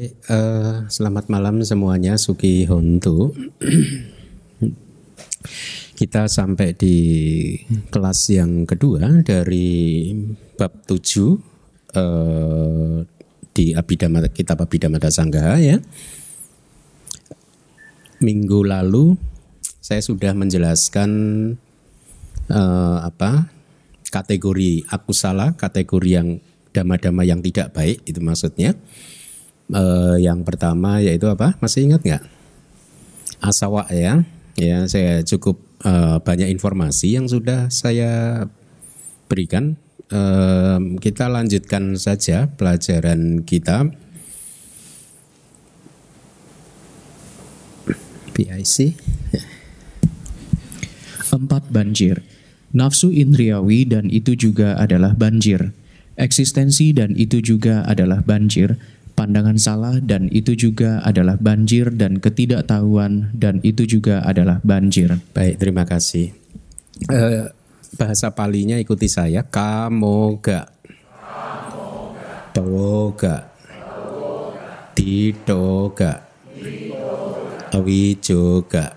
Baik, uh, selamat malam semuanya, Suki Hontu. Kita sampai di kelas yang kedua dari bab 7 uh, di Abhidhamma, kitab Abhidhamma Sanggaha ya. Minggu lalu saya sudah menjelaskan uh, apa kategori aku salah, kategori yang dama-dama yang tidak baik itu maksudnya. Uh, yang pertama yaitu apa? Masih ingat nggak? Asawa ya. Ya, saya cukup uh, banyak informasi yang sudah saya berikan. Uh, kita lanjutkan saja pelajaran kita. PIC. Empat banjir. Nafsu indriawi dan itu juga adalah banjir. Eksistensi dan itu juga adalah banjir pandangan salah dan itu juga adalah banjir dan ketidaktahuan dan itu juga adalah banjir. Baik, terima kasih. Uh, bahasa palinya ikuti saya. Kamoga. Toga. Tidoga. Awijoga.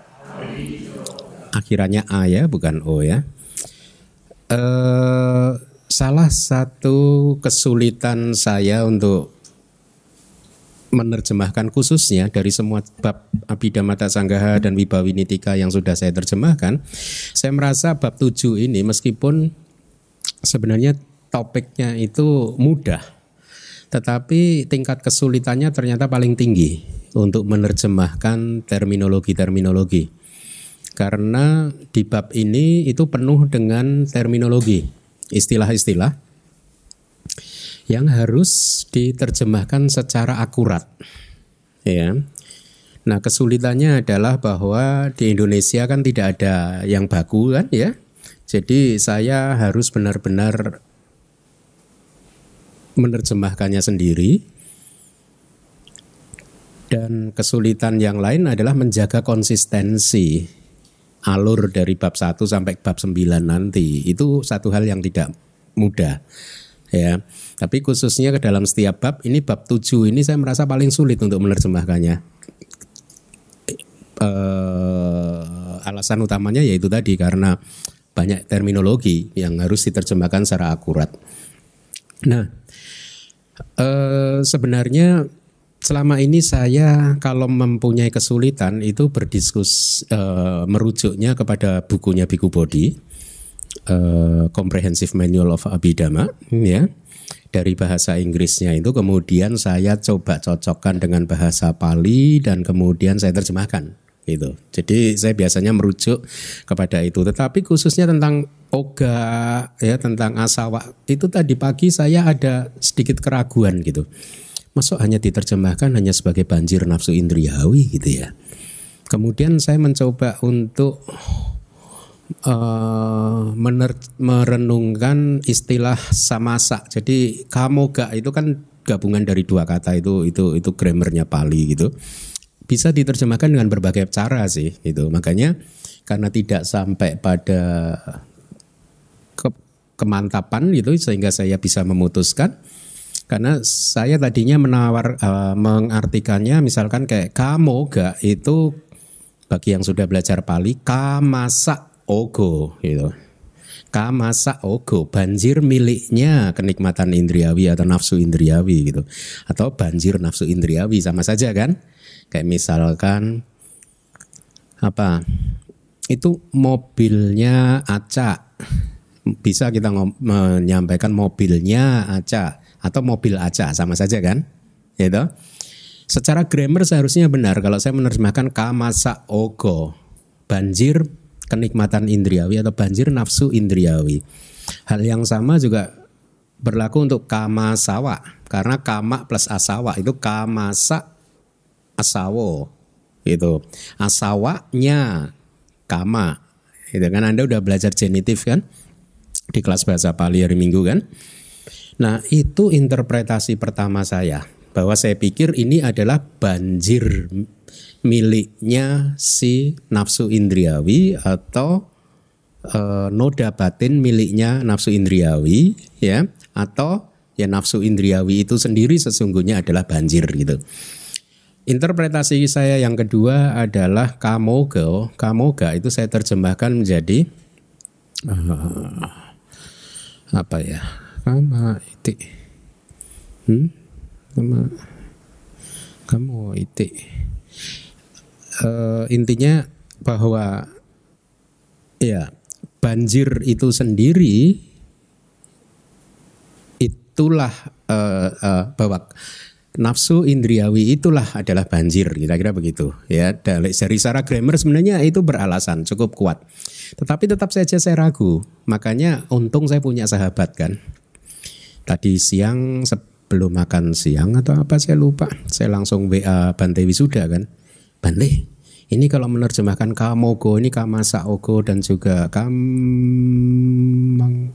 Akhirannya A ya, bukan O ya. Uh, salah satu kesulitan saya untuk menerjemahkan khususnya dari semua bab Abhidhamma Sanggaha dan Wibawinitika yang sudah saya terjemahkan, saya merasa bab 7 ini meskipun sebenarnya topiknya itu mudah, tetapi tingkat kesulitannya ternyata paling tinggi untuk menerjemahkan terminologi-terminologi. Karena di bab ini itu penuh dengan terminologi, istilah-istilah yang harus diterjemahkan secara akurat. Ya. Nah, kesulitannya adalah bahwa di Indonesia kan tidak ada yang baku kan ya. Jadi saya harus benar-benar menerjemahkannya sendiri. Dan kesulitan yang lain adalah menjaga konsistensi alur dari bab 1 sampai bab 9 nanti. Itu satu hal yang tidak mudah. Ya. Tapi khususnya ke dalam setiap bab, ini bab 7 ini saya merasa paling sulit untuk menerjemahkannya. Uh, alasan utamanya yaitu tadi karena banyak terminologi yang harus diterjemahkan secara akurat. Nah, uh, sebenarnya selama ini saya kalau mempunyai kesulitan itu berdiskus uh, merujuknya kepada bukunya Biku Bodi, uh, Comprehensive Manual of Abhidhamma, ya dari bahasa Inggrisnya itu kemudian saya coba cocokkan dengan bahasa Pali dan kemudian saya terjemahkan gitu. Jadi saya biasanya merujuk kepada itu. Tetapi khususnya tentang oga ya tentang asawa itu tadi pagi saya ada sedikit keraguan gitu. Masuk hanya diterjemahkan hanya sebagai banjir nafsu indriawi gitu ya. Kemudian saya mencoba untuk uh, mener, merenungkan istilah samasa. Jadi kamoga itu kan gabungan dari dua kata itu itu itu grammarnya Pali gitu. Bisa diterjemahkan dengan berbagai cara sih itu. Makanya karena tidak sampai pada ke, kemantapan gitu sehingga saya bisa memutuskan karena saya tadinya menawar uh, mengartikannya misalkan kayak kamoga itu bagi yang sudah belajar Pali kamasa ogo gitu. Kamasa ogo, banjir miliknya kenikmatan indriawi atau nafsu indriawi gitu. Atau banjir nafsu indriawi sama saja kan? Kayak misalkan apa? Itu mobilnya acak. Bisa kita menyampaikan mobilnya acak atau mobil acak sama saja kan? Gitu. Secara grammar seharusnya benar kalau saya menerjemahkan kamasa ogo. Banjir kenikmatan indriawi atau banjir nafsu indriawi. Hal yang sama juga berlaku untuk kama sawa karena kama plus asawa itu kamasa asawo itu asawanya kama itu kan? Anda udah belajar genitif kan? Di kelas bahasa Pali hari Minggu kan? Nah itu interpretasi pertama saya bahwa saya pikir ini adalah banjir miliknya si nafsu indriawi atau e, noda batin miliknya nafsu indriawi ya atau Ya nafsu indriawi itu sendiri sesungguhnya adalah banjir gitu. Interpretasi saya yang kedua adalah kamoga. Kamoga itu saya terjemahkan menjadi uh, apa ya? Kama iti. Hmm? Kama kamu iti. Uh, intinya bahwa ya banjir itu sendiri itulah uh, uh, bahwa nafsu indriawi itulah adalah banjir kira-kira begitu ya. Dari secara grammar sebenarnya itu beralasan cukup kuat. Tetapi tetap saja saya ragu. Makanya untung saya punya sahabat kan. Tadi siang sebelum makan siang atau apa saya lupa. Saya langsung WA Bante Wisuda kan Bante ini kalau menerjemahkan kamogo ini kamasa ogo dan juga kam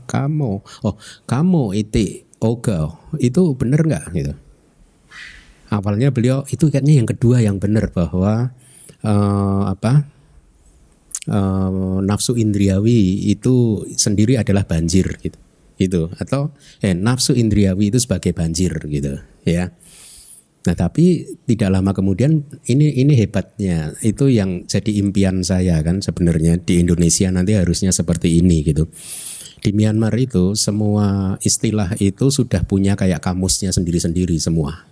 kamo. Oh, kamo iti ogo. Itu benar nggak gitu? Awalnya beliau itu kayaknya yang kedua yang benar bahwa uh, apa? Uh, nafsu indriawi itu sendiri adalah banjir gitu. Itu atau eh nafsu indriawi itu sebagai banjir gitu ya. Nah tapi tidak lama kemudian ini ini hebatnya itu yang jadi impian saya kan sebenarnya di Indonesia nanti harusnya seperti ini gitu. Di Myanmar itu semua istilah itu sudah punya kayak kamusnya sendiri-sendiri semua.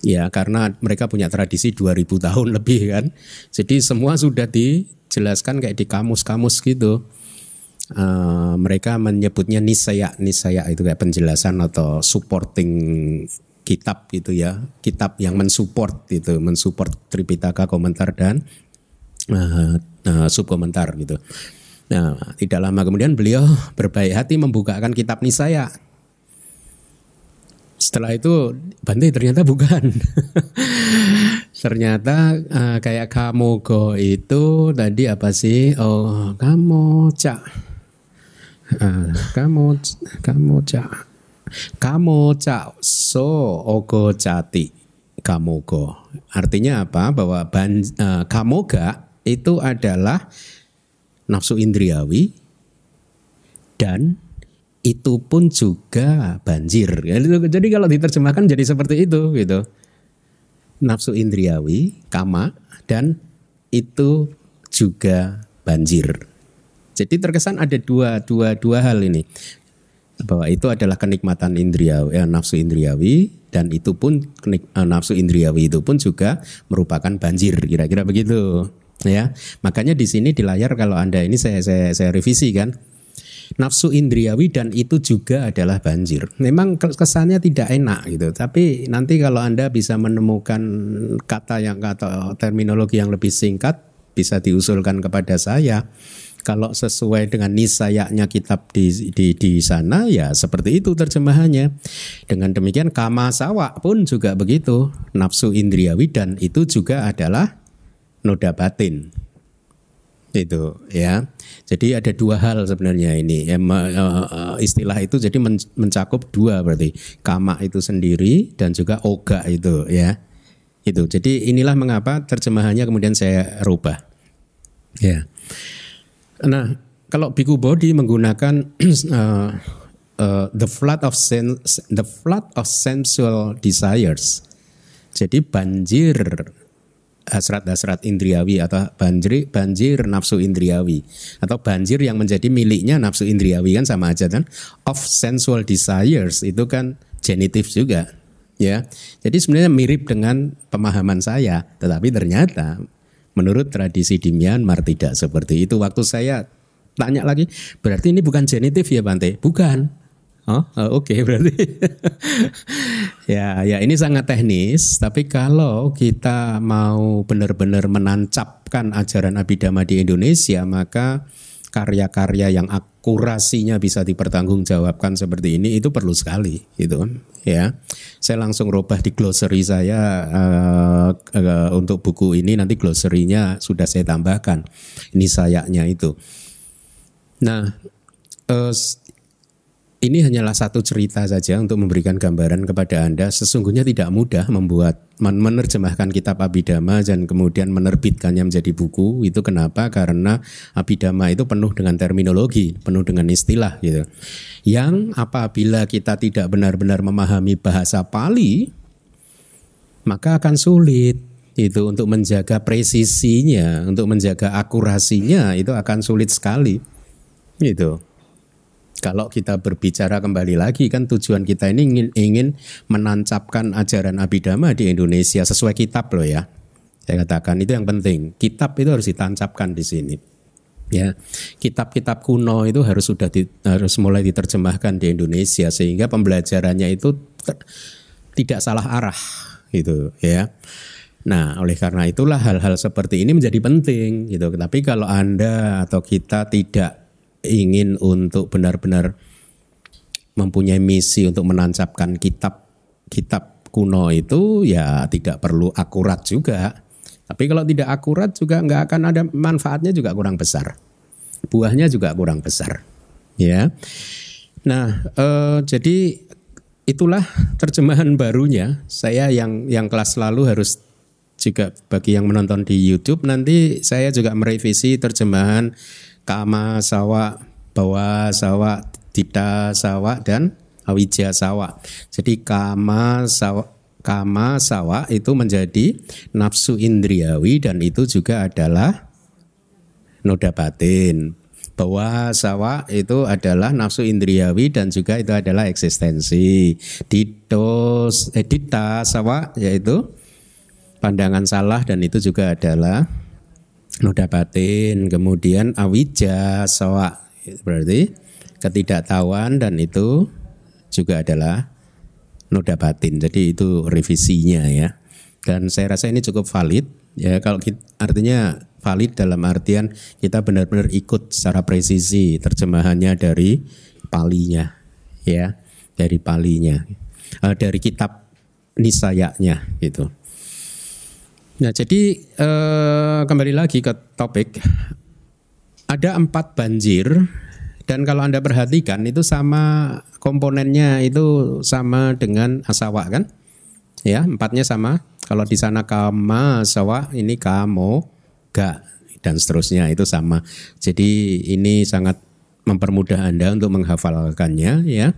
Ya karena mereka punya tradisi 2000 tahun lebih kan. Jadi semua sudah dijelaskan kayak di kamus-kamus gitu. Uh, mereka menyebutnya nisaya nisaya itu kayak penjelasan atau supporting kitab gitu ya, kitab yang mensupport itu, mensupport Tripitaka komentar dan uh, uh, subkomentar gitu. Nah, tidak lama kemudian beliau berbaik hati membukakan kitab Nisaya. Setelah itu Bante ternyata bukan. ternyata uh, kayak Kamogo itu tadi apa sih? Oh, kamu cak. Uh, kamu kamu cak Kamo ca so ogo cati kamogo. Artinya apa? Bahwa ban, uh, kamoga itu adalah nafsu indriawi dan itu pun juga banjir. Jadi kalau diterjemahkan jadi seperti itu gitu. Nafsu indriawi, kama dan itu juga banjir. Jadi terkesan ada dua dua dua hal ini bahwa itu adalah kenikmatan indriawi, ya, nafsu indriawi dan itu pun kenik, uh, nafsu indriawi itu pun juga merupakan banjir kira-kira begitu ya. Makanya di sini di layar kalau anda ini saya saya, saya revisi kan. Nafsu indriawi dan itu juga adalah banjir. Memang kesannya tidak enak gitu. Tapi nanti kalau anda bisa menemukan kata yang kata terminologi yang lebih singkat bisa diusulkan kepada saya kalau sesuai dengan nisayanya kitab di, di, di sana ya seperti itu terjemahannya. Dengan demikian kama sawa pun juga begitu. Nafsu indriawi dan itu juga adalah noda batin. Itu ya. Jadi ada dua hal sebenarnya ini. Ya, istilah itu jadi mencakup dua berarti. Kama itu sendiri dan juga oga itu ya. Itu. Jadi inilah mengapa terjemahannya kemudian saya rubah. Ya. Nah, kalau Biku Bodi menggunakan uh, uh, the flood of sense, the flood of sensual desires. Jadi banjir hasrat-hasrat indriawi atau banjir banjir nafsu indriawi. Atau banjir yang menjadi miliknya nafsu indriawi kan sama aja kan? Of sensual desires itu kan genitif juga ya. Jadi sebenarnya mirip dengan pemahaman saya tetapi ternyata Menurut tradisi di Myanmar tidak seperti itu. Waktu saya tanya lagi, berarti ini bukan genitif ya Bante? Bukan. Oh, oh oke okay, berarti. ya, ya ini sangat teknis. Tapi kalau kita mau benar-benar menancapkan ajaran Abhidhamma di Indonesia, maka karya-karya yang akurasinya bisa dipertanggungjawabkan seperti ini itu perlu sekali gitu. Ya saya langsung robah di glossary saya uh, uh, untuk buku ini nanti glossary-nya sudah saya tambahkan. Ini sayaknya itu. Nah uh, ini hanyalah satu cerita saja untuk memberikan gambaran kepada Anda. Sesungguhnya tidak mudah membuat menerjemahkan kitab Abhidhamma dan kemudian menerbitkannya menjadi buku. Itu kenapa? Karena Abhidhamma itu penuh dengan terminologi, penuh dengan istilah gitu. Yang apabila kita tidak benar-benar memahami bahasa Pali, maka akan sulit itu untuk menjaga presisinya, untuk menjaga akurasinya itu akan sulit sekali. Gitu. Kalau kita berbicara kembali lagi kan tujuan kita ini ingin, ingin menancapkan ajaran abidama di Indonesia sesuai kitab loh ya. Saya katakan itu yang penting. Kitab itu harus ditancapkan di sini. Ya, kitab-kitab kuno itu harus sudah di, harus mulai diterjemahkan di Indonesia sehingga pembelajarannya itu ter, tidak salah arah gitu ya. Nah, oleh karena itulah hal-hal seperti ini menjadi penting gitu. Tapi kalau Anda atau kita tidak ingin untuk benar-benar mempunyai misi untuk menancapkan kitab kitab kuno itu ya tidak perlu akurat juga. Tapi kalau tidak akurat juga nggak akan ada manfaatnya juga kurang besar. Buahnya juga kurang besar. Ya. Nah, eh, jadi itulah terjemahan barunya. Saya yang yang kelas lalu harus juga bagi yang menonton di YouTube nanti saya juga merevisi terjemahan kama sawa, bawa sawa, dita sawa dan awija sawa. Jadi kama sawa kama sawa itu menjadi nafsu indriawi dan itu juga adalah noda batin. Bahwa sawa itu adalah nafsu indriawi dan juga itu adalah eksistensi. Ditos, edita sawa yaitu pandangan salah dan itu juga adalah noda batin, kemudian awija sawa berarti ketidaktahuan dan itu juga adalah noda batin. Jadi itu revisinya ya. Dan saya rasa ini cukup valid ya kalau kita, artinya valid dalam artian kita benar-benar ikut secara presisi terjemahannya dari palinya ya, dari palinya. Uh, dari kitab nisayanya gitu. Nah, jadi eh, kembali lagi ke topik. Ada empat banjir dan kalau anda perhatikan itu sama komponennya itu sama dengan asawa kan? Ya, empatnya sama. Kalau di sana kama asawa, ini kamo ga dan seterusnya itu sama. Jadi ini sangat mempermudah anda untuk menghafalkannya ya.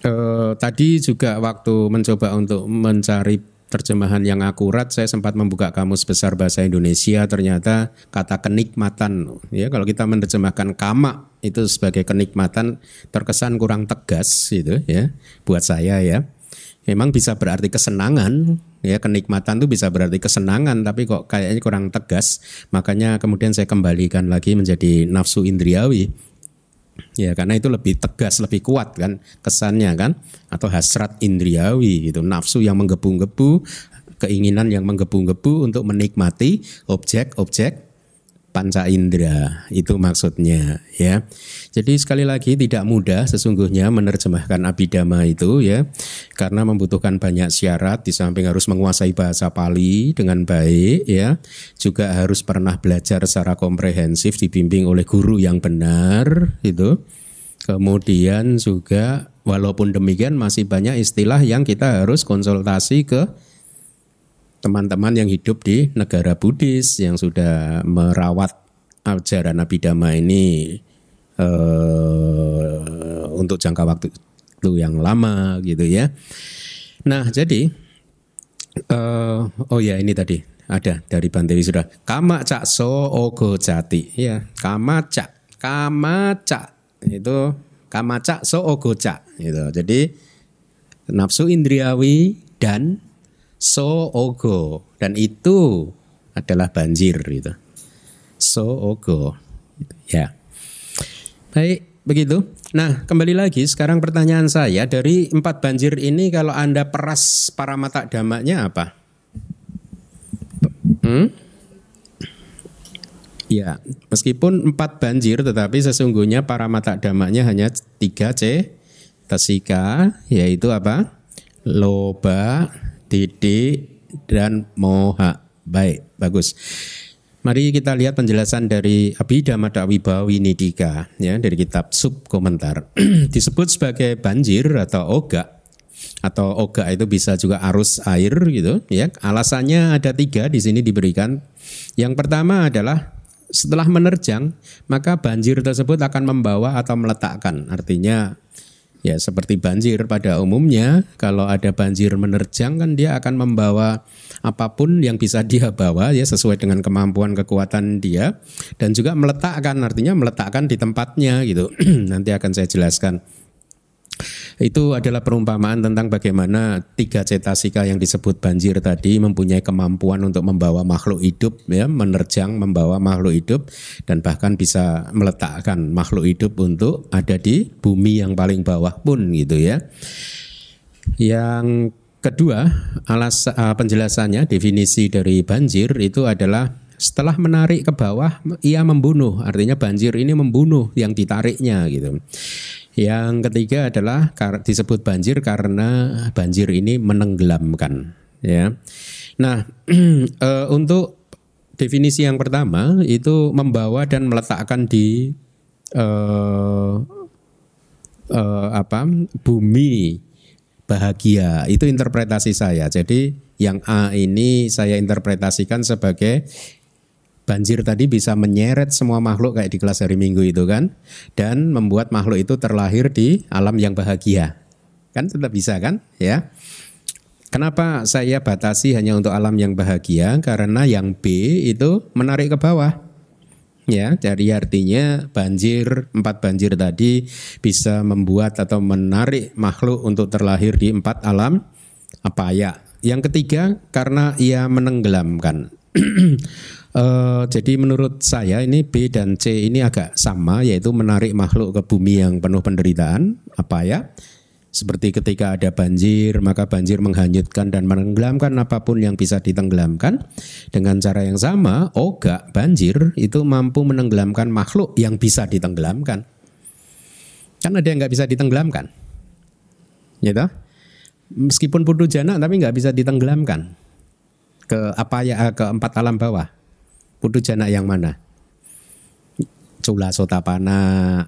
Eh, tadi juga waktu mencoba untuk mencari terjemahan yang akurat saya sempat membuka kamus besar bahasa Indonesia ternyata kata kenikmatan ya kalau kita menerjemahkan kama itu sebagai kenikmatan terkesan kurang tegas gitu ya buat saya ya. Memang bisa berarti kesenangan ya kenikmatan itu bisa berarti kesenangan tapi kok kayaknya kurang tegas. Makanya kemudian saya kembalikan lagi menjadi nafsu indriawi Ya karena itu lebih tegas, lebih kuat kan kesannya kan? Atau hasrat indriawi gitu, nafsu yang menggebu-gebu, keinginan yang menggebu-gebu untuk menikmati objek-objek panca indera itu maksudnya ya. Jadi sekali lagi tidak mudah sesungguhnya menerjemahkan abidama itu ya karena membutuhkan banyak syarat di samping harus menguasai bahasa Pali dengan baik ya juga harus pernah belajar secara komprehensif dibimbing oleh guru yang benar itu. Kemudian juga walaupun demikian masih banyak istilah yang kita harus konsultasi ke teman-teman yang hidup di negara Buddhis yang sudah merawat ajaran Abhidhamma ini uh, untuk jangka waktu itu yang lama gitu ya. Nah jadi uh, oh ya ini tadi ada dari Bantewi sudah kama cak so ogo jati ya kama cak kama cak itu kama cak so ogo cak gitu. Jadi nafsu indriawi dan so ogo dan itu adalah banjir gitu. So ogo. Ya. Baik, begitu. Nah, kembali lagi sekarang pertanyaan saya dari empat banjir ini kalau Anda peras para mata damaknya apa? Hmm? Ya, meskipun empat banjir tetapi sesungguhnya para mata damaknya hanya tiga C tesika yaitu apa? Loba, titik dan moha. Baik, bagus. Mari kita lihat penjelasan dari Abhidhamma Wibawi Nidika ya dari kitab sub komentar. Disebut sebagai banjir atau oga atau oga itu bisa juga arus air gitu ya. Alasannya ada tiga di sini diberikan. Yang pertama adalah setelah menerjang maka banjir tersebut akan membawa atau meletakkan. Artinya Ya seperti banjir pada umumnya kalau ada banjir menerjang kan dia akan membawa apa pun yang bisa dia bawa ya sesuai dengan kemampuan kekuatan dia dan juga meletakkan artinya meletakkan di tempatnya gitu. Nanti akan saya jelaskan. Itu adalah perumpamaan tentang bagaimana tiga cetasika yang disebut banjir tadi mempunyai kemampuan untuk membawa makhluk hidup ya, menerjang membawa makhluk hidup dan bahkan bisa meletakkan makhluk hidup untuk ada di bumi yang paling bawah pun gitu ya. Yang kedua, alas uh, penjelasannya definisi dari banjir itu adalah setelah menarik ke bawah ia membunuh artinya banjir ini membunuh yang ditariknya gitu yang ketiga adalah disebut banjir karena banjir ini menenggelamkan ya. Nah, eh, untuk definisi yang pertama itu membawa dan meletakkan di uh, uh, apa? bumi bahagia. Itu interpretasi saya. Jadi yang A ini saya interpretasikan sebagai banjir tadi bisa menyeret semua makhluk kayak di kelas hari Minggu itu kan dan membuat makhluk itu terlahir di alam yang bahagia. Kan tetap bisa kan? Ya. Kenapa saya batasi hanya untuk alam yang bahagia? Karena yang B itu menarik ke bawah. Ya, jadi artinya banjir, empat banjir tadi bisa membuat atau menarik makhluk untuk terlahir di empat alam apa ya? Yang ketiga karena ia menenggelamkan. Uh, jadi menurut saya ini B dan C ini agak sama yaitu menarik makhluk ke bumi yang penuh penderitaan. Apa ya? Seperti ketika ada banjir maka banjir menghanyutkan dan menenggelamkan apa pun yang bisa ditenggelamkan. Dengan cara yang sama oga banjir itu mampu menenggelamkan makhluk yang bisa ditenggelamkan. Kan ada yang nggak bisa ditenggelamkan? Gitu meskipun putu jana tapi nggak bisa ditenggelamkan. Ke apa ya ke empat alam bawah Putu jana yang mana? Cula Sotapana.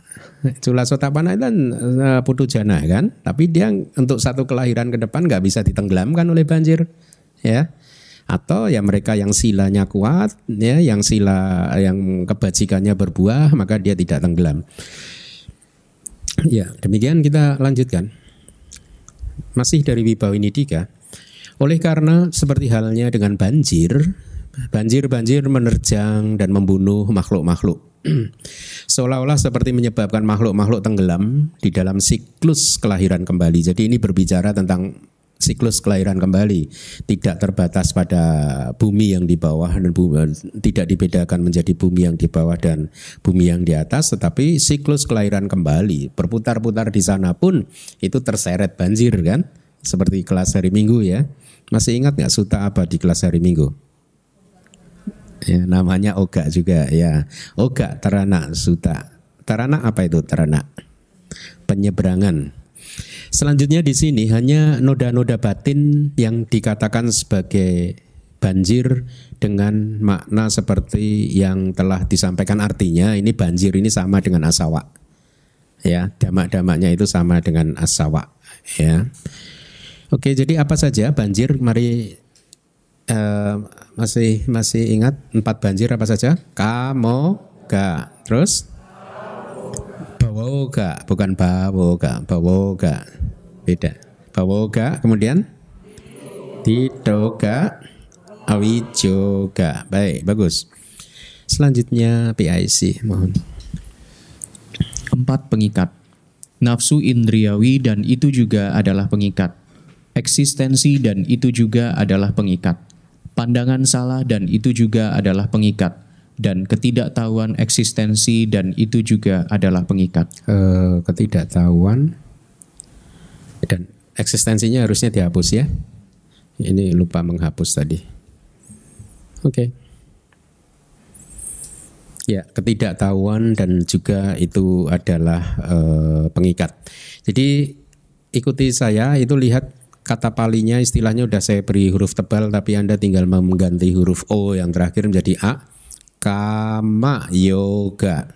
Cula Sotapana itu kan uh, putu jana kan, tapi dia untuk satu kelahiran ke depan nggak bisa ditenggelamkan oleh banjir, ya. Atau ya mereka yang silanya kuat, ya, yang sila yang kebajikannya berbuah, maka dia tidak tenggelam. Ya, demikian kita lanjutkan. Masih dari Wibawa Nidika. Oleh karena seperti halnya dengan banjir, Banjir-banjir menerjang dan membunuh makhluk-makhluk. Seolah-olah seperti menyebabkan makhluk-makhluk tenggelam di dalam siklus kelahiran kembali. Jadi ini berbicara tentang siklus kelahiran kembali. Tidak terbatas pada bumi yang di bawah dan bumi, tidak dibedakan menjadi bumi yang di bawah dan bumi yang di atas tetapi siklus kelahiran kembali. Berputar-putar di sana pun itu terseret banjir kan? Seperti kelas hari Minggu ya. Masih ingat nggak suta apa di kelas hari Minggu Ya, namanya oga juga ya. Oga terana suta. Terana apa itu terana? Penyeberangan. Selanjutnya di sini hanya noda-noda batin yang dikatakan sebagai banjir dengan makna seperti yang telah disampaikan artinya ini banjir ini sama dengan asawa. Ya, damak-damaknya itu sama dengan asawa, ya. Oke, jadi apa saja banjir? Mari uh, masih masih ingat empat banjir apa saja? Kamoga. Terus? Bawoga, bukan bawoga, bawoga. Beda. Bawoga, kemudian Tidoga, Awijoga. Baik, bagus. Selanjutnya PIC, mohon. Empat pengikat. Nafsu indriawi dan itu juga adalah pengikat. Eksistensi dan itu juga adalah pengikat pandangan salah dan itu juga adalah pengikat dan ketidaktahuan eksistensi dan itu juga adalah pengikat. Uh, ketidaktahuan dan eksistensinya harusnya dihapus ya. Ini lupa menghapus tadi. Oke. Okay. Ya, ketidaktahuan dan juga itu adalah uh, pengikat. Jadi ikuti saya itu lihat kata palinya istilahnya udah saya beri huruf tebal tapi Anda tinggal mengganti huruf O yang terakhir menjadi A. Kama yoga.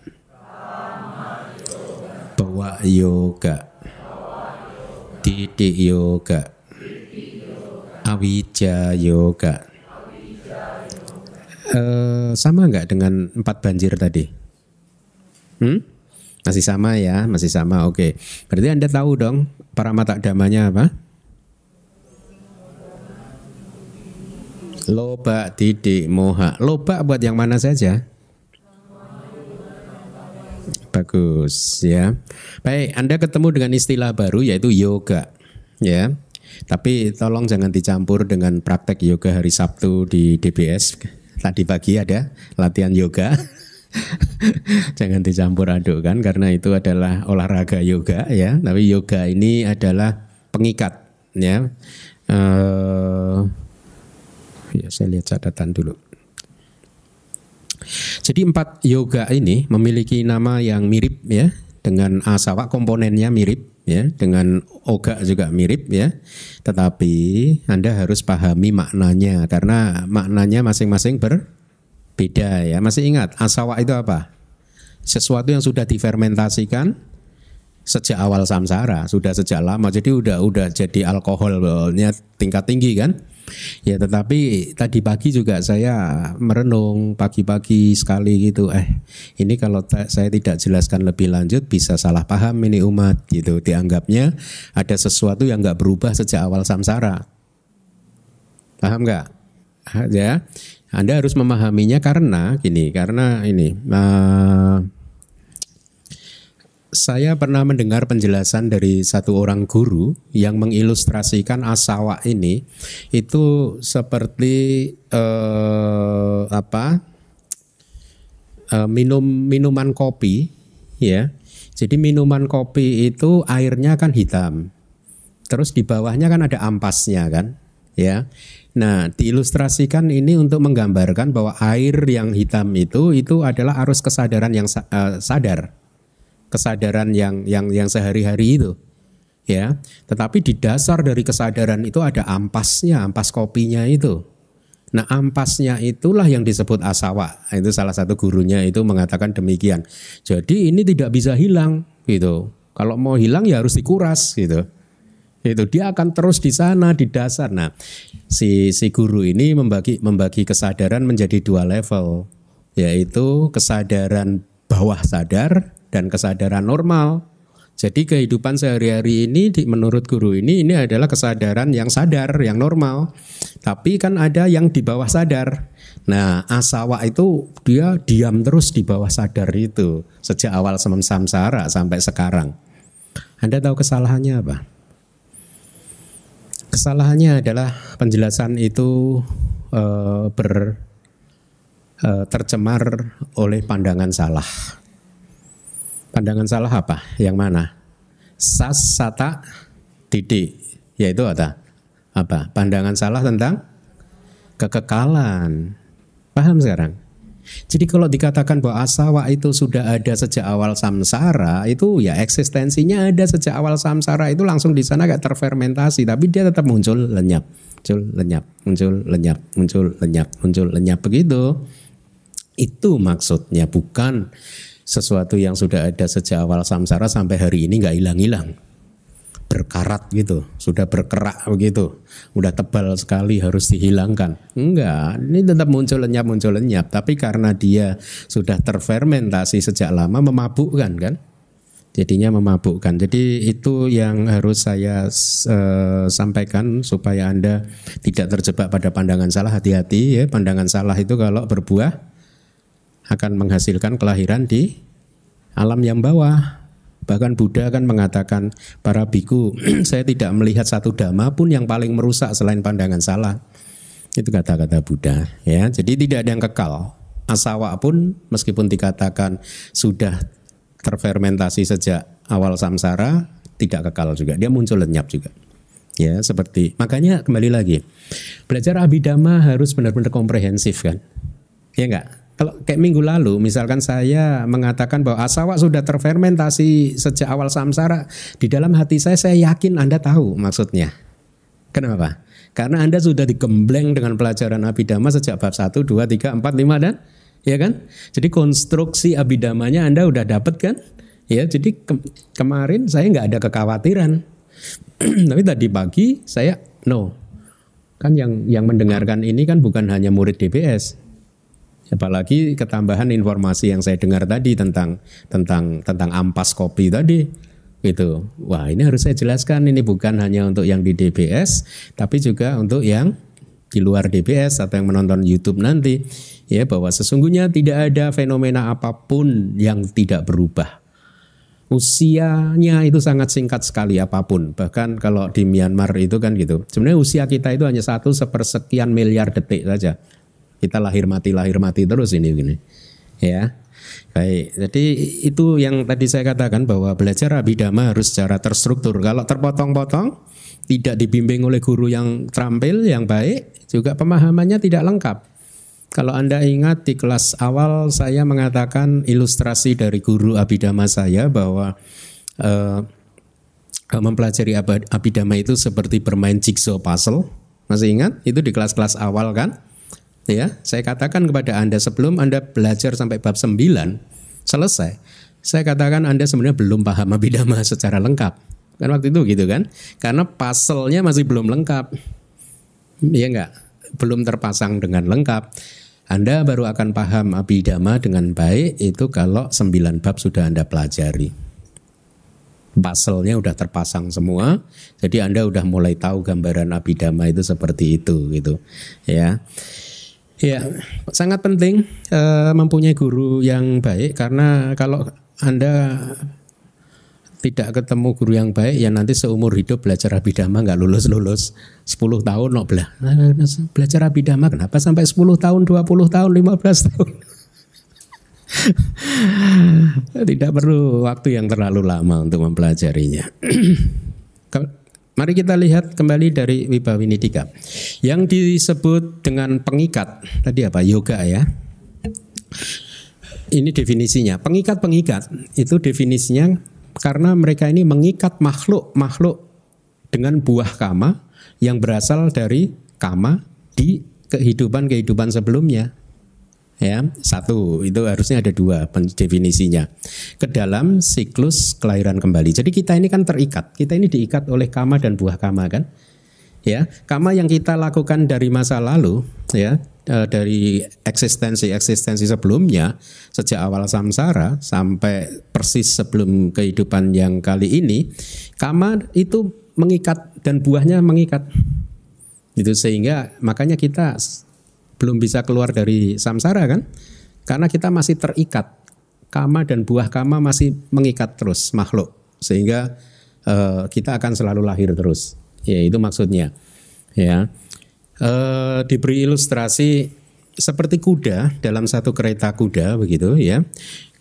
Bawa yoga. Didik yoga. Awija yoga. Eh, sama nggak dengan empat banjir tadi? Hmm? Masih sama ya, masih sama. Oke. Berarti Anda tahu dong para mata damanya apa? Loba, didik, moha. Loba buat yang mana saja? Bagus ya. Baik, Anda ketemu dengan istilah baru yaitu yoga. Ya. Tapi tolong jangan dicampur dengan praktek yoga hari Sabtu di DBS. Tadi pagi ada latihan yoga. jangan dicampur aduk kan karena itu adalah olahraga yoga ya. Tapi yoga ini adalah pengikat ya. Uh, ya saya lihat catatan dulu. Jadi empat yoga ini memiliki nama yang mirip ya dengan asawa komponennya mirip ya dengan oga juga mirip ya. Tetapi Anda harus pahami maknanya karena maknanya masing-masing berbeda ya. Masih ingat asawa itu apa? Sesuatu yang sudah difermentasikan sejak awal samsara sudah sejak lama. Jadi udah udah jadi alkoholnya tingkat tinggi kan Ya tetapi tadi pagi juga saya merenung pagi-pagi sekali gitu. Eh ini kalau saya tidak jelaskan lebih lanjut bisa salah paham ini umat gitu. Dianggapnya ada sesuatu yang nggak berubah sejak awal samsara. Paham nggak? Ya, Anda harus memahaminya karena gini, karena ini. Uh, saya pernah mendengar penjelasan dari satu orang guru yang mengilustrasikan asawa ini itu seperti eh, apa eh, minum minuman kopi ya. Jadi minuman kopi itu airnya kan hitam terus di bawahnya kan ada ampasnya kan ya. Nah, diilustrasikan ini untuk menggambarkan bahwa air yang hitam itu itu adalah arus kesadaran yang uh, sadar kesadaran yang yang yang sehari-hari itu ya. Tetapi di dasar dari kesadaran itu ada ampasnya ampas kopinya itu. Nah ampasnya itulah yang disebut asawa itu salah satu gurunya itu mengatakan demikian. Jadi ini tidak bisa hilang gitu. Kalau mau hilang ya harus dikuras gitu. Itu dia akan terus di sana di dasar. Nah si si guru ini membagi membagi kesadaran menjadi dua level yaitu kesadaran bawah sadar dan kesadaran normal. Jadi kehidupan sehari-hari ini menurut guru ini ini adalah kesadaran yang sadar, yang normal. Tapi kan ada yang di bawah sadar. Nah, asawa itu dia diam terus di bawah sadar itu sejak awal samsara sampai sekarang. Anda tahu kesalahannya apa? Kesalahannya adalah penjelasan itu e, ber e, tercemar oleh pandangan salah. Pandangan salah apa? Yang mana? Sas, sata. Yaitu apa? Apa? Pandangan salah tentang kekekalan. Paham sekarang? Jadi kalau dikatakan bahwa asawa itu sudah ada sejak awal samsara, itu ya eksistensinya ada sejak awal samsara itu langsung di sana kayak terfermentasi, tapi dia tetap muncul lenyap, muncul lenyap, muncul lenyap, muncul lenyap, muncul lenyap begitu. Itu maksudnya bukan sesuatu yang sudah ada sejak awal samsara sampai hari ini nggak hilang-hilang. Berkarat gitu sudah berkerak begitu. Udah tebal sekali harus dihilangkan. Enggak ini tetap muncul lenyap muncul lenyap tapi karena dia sudah terfermentasi sejak lama memabukkan kan? Jadinya memabukkan. Jadi itu yang harus saya uh, sampaikan supaya anda tidak terjebak pada pandangan salah. Hati-hati ya pandangan salah itu kalau berbuah akan menghasilkan kelahiran di alam yang bawah. Bahkan Buddha kan mengatakan para biku, saya tidak melihat satu dhamma pun yang paling merusak selain pandangan salah. Itu kata-kata Buddha, ya. Jadi tidak ada yang kekal. Asawa pun meskipun dikatakan sudah terfermentasi sejak awal samsara, tidak kekal juga. Dia muncul lenyap juga. Ya, seperti makanya kembali lagi. Belajar abidama harus benar-benar komprehensif kan? Ya enggak? Kalau kayak minggu lalu, misalkan saya mengatakan bahwa asawa sudah terfermentasi sejak awal samsara, di dalam hati saya saya yakin Anda tahu maksudnya. Kenapa? Karena Anda sudah digembleng dengan pelajaran Abhidhamma sejak bab 1, 2, 3, 4, 5 dan ya kan? Jadi konstruksi abidamanya Anda udah dapat kan? Ya, jadi ke kemarin saya nggak ada kekhawatiran, tapi tadi pagi saya no, kan yang yang mendengarkan ini kan bukan hanya murid DBS, apalagi ketambahan informasi yang saya dengar tadi tentang tentang tentang ampas kopi tadi gitu. Wah ini harus saya jelaskan ini bukan hanya untuk yang di DBS, tapi juga untuk yang di luar DBS atau yang menonton YouTube nanti ya bahwa sesungguhnya tidak ada fenomena apa pun yang tidak berubah. Usianya itu sangat singkat sekali apa pun. Bahkan kalau di Myanmar itu kan gitu. Sebenarnya usia kita itu hanya satu sepersekian miliar detik saja. Kita lahir mati lahir mati terus ini gini. Ya. Baik, jadi itu yang tadi saya katakan bahwa belajar abidama harus secara terstruktur. Kalau terpotong-potong, tidak dibimbing oleh guru yang terampil, yang baik, juga pemahamannya tidak lengkap. Kalau Anda ingat di kelas awal saya mengatakan ilustrasi dari guru abidama saya bahwa uh, mempelajari abidama itu seperti bermain jigsaw puzzle. Masih ingat? Itu di kelas-kelas awal kan? Ya, saya katakan kepada Anda sebelum Anda belajar sampai bab 9 selesai. Saya katakan Anda sebenarnya belum paham abidama secara lengkap. Kan waktu itu gitu kan? Karena puzzle-nya masih belum lengkap. Iya enggak? Belum terpasang dengan lengkap. Anda baru akan paham abidama dengan baik itu kalau sembilan bab sudah Anda pelajari. Puzzle-nya udah terpasang semua, jadi Anda udah mulai tahu gambaran abidama itu seperti itu gitu. Ya. Ya, sangat penting uh, mempunyai guru yang baik karena kalau Anda tidak ketemu guru yang baik ya nanti seumur hidup belajar abidama nggak lulus lulus 10 tahun no belah belajar abidama kenapa sampai 10 tahun 20 tahun 15 tahun? Tidak perlu waktu yang terlalu lama untuk mempelajarinya Mari kita lihat kembali dari Wibawinidika. Yang disebut dengan pengikat, tadi apa? Yoga ya. Ini definisinya. Pengikat-pengikat itu definisinya karena mereka ini mengikat makhluk-makhluk dengan buah kama yang berasal dari kama di kehidupan-kehidupan sebelumnya. Ya, satu itu harusnya ada dua definisinya. Ke dalam siklus kelahiran kembali. Jadi kita ini kan terikat. Kita ini diikat oleh kama dan buah kama kan. Ya, kama yang kita lakukan dari masa lalu, ya, Eh, dari eksistensi-eksistensi sebelumnya sejak awal samsara sampai persis sebelum kehidupan yang kali ini, kama itu mengikat dan buahnya mengikat. Itu sehingga makanya kita belum bisa keluar dari samsara kan? Karena kita masih terikat. Kama dan buah kama masih mengikat terus makhluk sehingga uh, kita akan selalu lahir terus. Ya, itu maksudnya. Ya uh, diberi ilustrasi seperti kuda dalam satu kereta kuda begitu ya.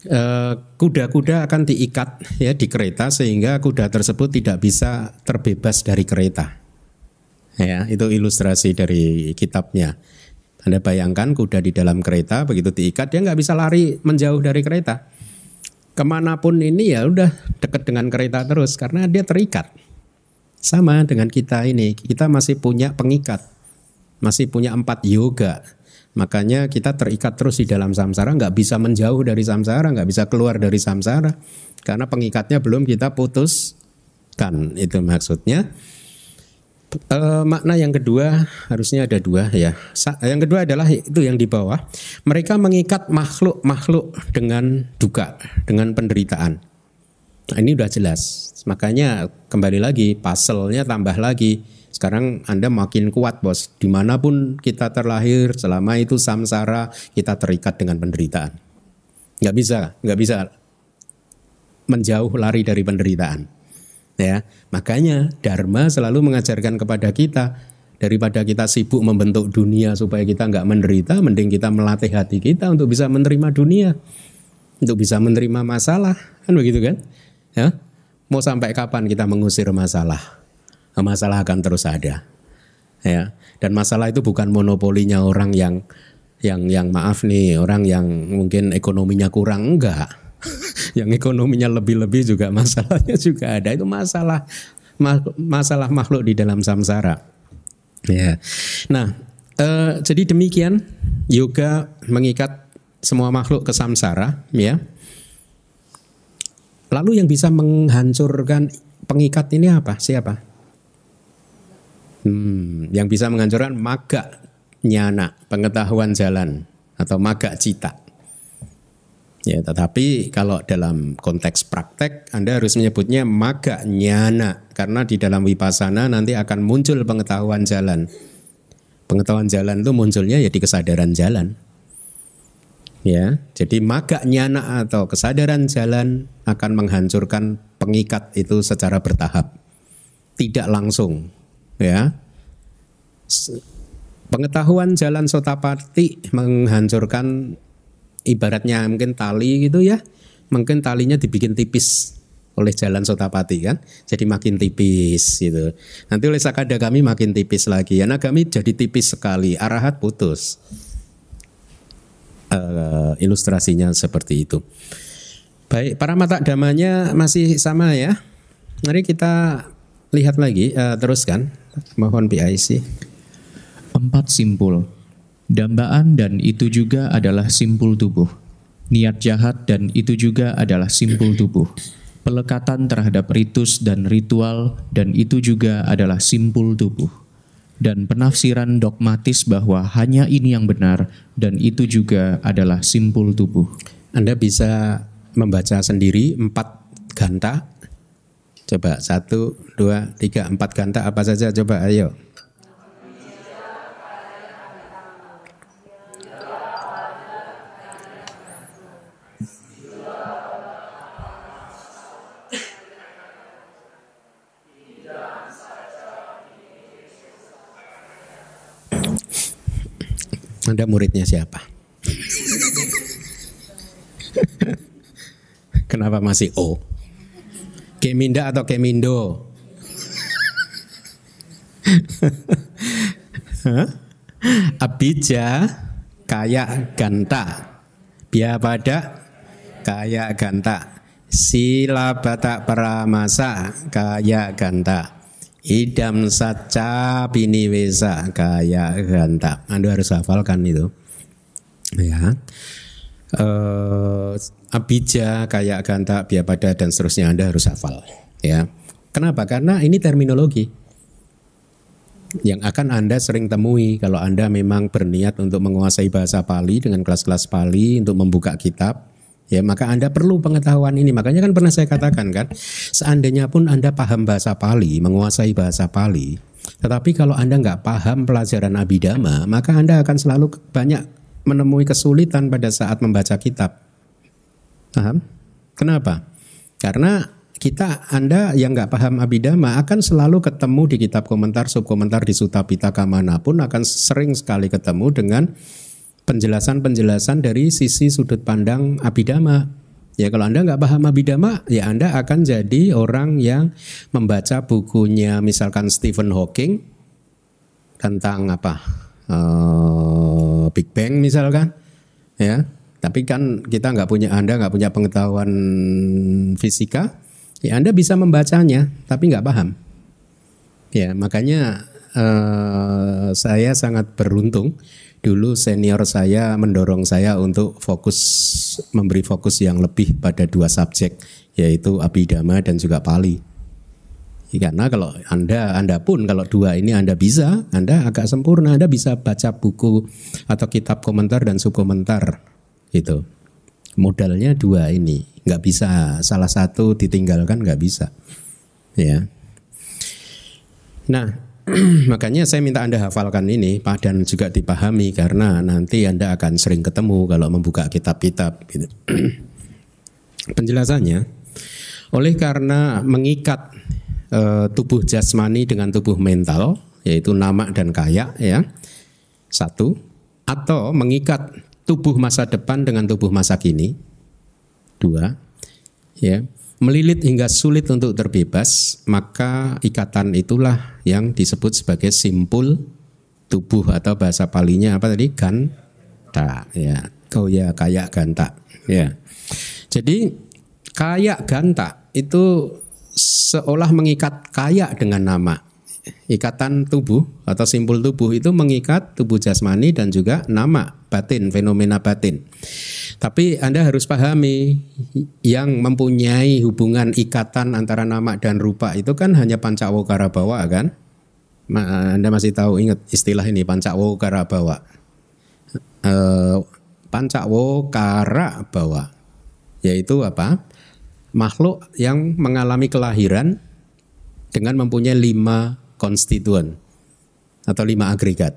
Eh, kuda-kuda akan diikat ya di kereta sehingga kuda tersebut tidak bisa terbebas dari kereta. Ya, itu ilustrasi dari kitabnya. Anda bayangkan kuda di dalam kereta begitu diikat dia nggak bisa lari menjauh dari kereta. Ke mana pun ini ya udah dekat dengan kereta terus karena dia terikat. Sama dengan kita ini, kita masih punya pengikat masih punya empat yoga. Makanya kita terikat terus di dalam samsara, nggak bisa menjauh dari samsara, nggak bisa keluar dari samsara, karena pengikatnya belum kita putuskan. Itu maksudnya. E, makna yang kedua harusnya ada dua ya. Yang kedua adalah itu yang di bawah. Mereka mengikat makhluk-makhluk dengan duka, dengan penderitaan. Nah, ini udah jelas. Makanya kembali lagi puzzle-nya tambah lagi sekarang Anda makin kuat bos. Di mana pun kita terlahir, selama itu samsara, kita terikat dengan penderitaan. Nggak bisa, nggak bisa menjauh lari dari penderitaan. Ya, makanya Dharma selalu mengajarkan kepada kita daripada kita sibuk membentuk dunia supaya kita nggak menderita, mending kita melatih hati kita untuk bisa menerima dunia, untuk bisa menerima masalah, kan begitu kan? Ya, mau sampai kapan kita mengusir masalah? masalah akan terus ada. Ya. Dan masalah itu bukan monopolinya orang yang yang yang maaf nih, orang yang mungkin ekonominya kurang enggak. Yang ekonominya lebih-lebih juga masalahnya juga ada. Itu masalah masalah makhluk di dalam samsara. Ya. Nah, eh, jadi demikian yoga mengikat semua makhluk ke samsara, ya. Lalu yang bisa menghancurkan pengikat ini apa? Siapa? Hmm, yang bisa menghancurkan maga nyana, pengetahuan jalan atau maga cita. Ya, tetapi kalau dalam konteks praktek Anda harus menyebutnya maga nyana karena di dalam wipasana nanti akan muncul pengetahuan jalan. Pengetahuan jalan itu munculnya ya di kesadaran jalan. Ya, jadi maga nyana atau kesadaran jalan akan menghancurkan pengikat itu secara bertahap. Tidak langsung, ya. Pengetahuan jalan sotapati menghancurkan ibaratnya mungkin tali gitu ya. Mungkin talinya dibikin tipis oleh jalan sotapati kan. Jadi makin tipis gitu. Nanti oleh sakada kami makin tipis lagi. Anak kami jadi tipis sekali. Arahat putus. Uh, ilustrasinya seperti itu. Baik, para mata damanya masih sama ya. Mari kita lihat lagi, uh, teruskan. Mohon PIC. Empat simpul. Dambaan dan itu juga adalah simpul tubuh. Niat jahat dan itu juga adalah simpul tubuh. Pelekatan terhadap ritus dan ritual dan itu juga adalah simpul tubuh. Dan penafsiran dogmatis bahwa hanya ini yang benar dan itu juga adalah simpul tubuh. Anda bisa membaca sendiri empat ganta. Coba satu, dua, tiga, empat ganta apa saja coba ayo. Anda muridnya siapa? Kenapa masih O? Keminda atau Kemindo? Abija kaya ganta. Bia pada kaya ganta. Sila bata paramasa kaya ganta. Idam saca biniwesa kaya ganta. Anda harus hafalkan itu. Ya. Uh, abija, kaya ganta, pada dan seterusnya Anda harus hafal. Ya. Kenapa? Karena ini terminologi yang akan Anda sering temui kalau Anda memang berniat untuk menguasai bahasa Pali dengan kelas-kelas Pali untuk membuka kitab ya maka Anda perlu pengetahuan ini. Makanya kan pernah saya katakan kan, seandainya pun Anda paham bahasa Pali, menguasai bahasa Pali, tetapi kalau Anda nggak paham pelajaran Abhidhamma, maka Anda akan selalu banyak menemui kesulitan pada saat membaca kitab. Paham? Kenapa? Karena kita Anda yang nggak paham Abhidhamma akan selalu ketemu di kitab komentar, subkomentar di Sutta Pitaka mana pun akan sering sekali ketemu dengan penjelasan-penjelasan dari sisi sudut pandang abidama. Ya kalau Anda nggak paham abidama, ya Anda akan jadi orang yang membaca bukunya misalkan Stephen Hawking tentang apa uh, Big Bang misalkan, ya. Tapi kan kita nggak punya Anda nggak punya pengetahuan fisika, ya Anda bisa membacanya tapi nggak paham. Ya makanya uh, saya sangat beruntung dulu senior saya mendorong saya untuk fokus memberi fokus yang lebih pada dua subjek yaitu abidama dan juga pali. Karena kalau Anda Anda pun kalau dua ini Anda bisa, Anda agak sempurna, Anda bisa baca buku atau kitab komentar dan subkomentar gitu. Modalnya dua ini, nggak bisa salah satu ditinggalkan nggak bisa. Ya. Nah, Makanya saya minta Anda hafalkan ini dan juga dipahami karena nanti Anda akan sering ketemu kalau membuka kitab-kitab. Gitu. Penjelasannya, oleh karena mengikat e, tubuh jasmani dengan tubuh mental, yaitu nama dan kaya, ya satu, atau mengikat tubuh masa depan dengan tubuh masa kini, dua, ya melilit hingga sulit untuk terbebas, maka ikatan itulah yang disebut sebagai simpul tubuh atau bahasa palinya apa tadi ganta ya. Oh ya kayak ganta ya. Jadi kayak ganta itu seolah mengikat kayak dengan nama ikatan tubuh atau simpul tubuh itu mengikat tubuh jasmani dan juga nama batin, fenomena batin. Tapi Anda harus pahami yang mempunyai hubungan ikatan antara nama dan rupa itu kan hanya pancawokara bawa kan? Anda masih tahu ingat istilah ini pancawokara bawa. E, pancawokara bawa yaitu apa? Makhluk yang mengalami kelahiran dengan mempunyai lima konstituen atau lima agregat.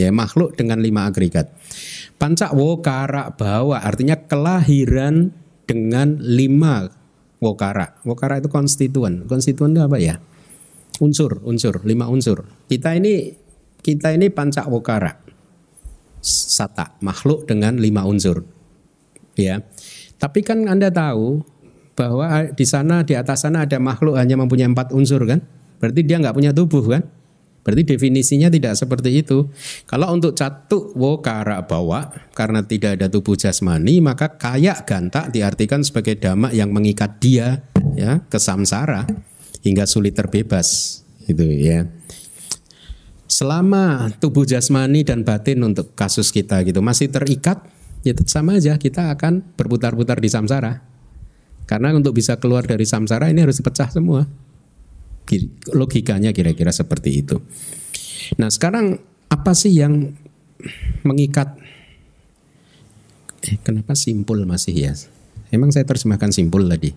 Ya, makhluk dengan lima agregat. Pancak wokara bawa artinya kelahiran dengan lima wokara. Wokara itu konstituen. Konstituen itu apa ya? Unsur, unsur, lima unsur. Kita ini kita ini pancak wokara. Sata, makhluk dengan lima unsur. Ya. Tapi kan Anda tahu bahwa di sana di atas sana ada makhluk hanya mempunyai empat unsur kan? Berarti dia nggak punya tubuh kan? Berarti definisinya tidak seperti itu. Kalau untuk catu wokara bawa karena tidak ada tubuh jasmani maka kayak gantak diartikan sebagai dhamma yang mengikat dia ya ke samsara hingga sulit terbebas itu ya. Selama tubuh jasmani dan batin untuk kasus kita gitu masih terikat ya sama aja kita akan berputar-putar di samsara. Karena untuk bisa keluar dari samsara ini harus dipecah semua. Logikanya kira-kira seperti itu. Nah sekarang apa sih yang mengikat? Eh, kenapa simpul masih ya? Emang saya terjemahkan simpul tadi?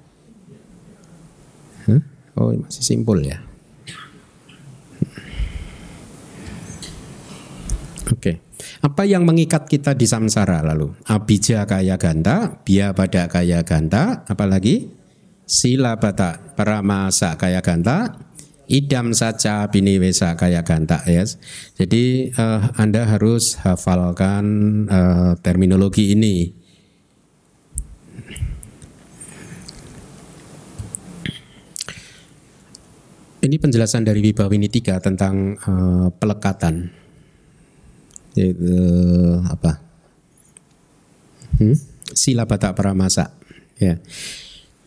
Huh? Oh masih simpul ya. Oke. Okay. Apa yang mengikat kita di samsara lalu? Abija kaya ganda, bia pada kaya ganda, apalagi sila bata paramasa kaya ganda, idam saja biniwesa kaya ganda ya. Jadi uh, Anda harus hafalkan uh, terminologi ini. Ini penjelasan dari Wibawini 3 tentang uh, pelekatan itu apa hmm? sila batak paramasa ya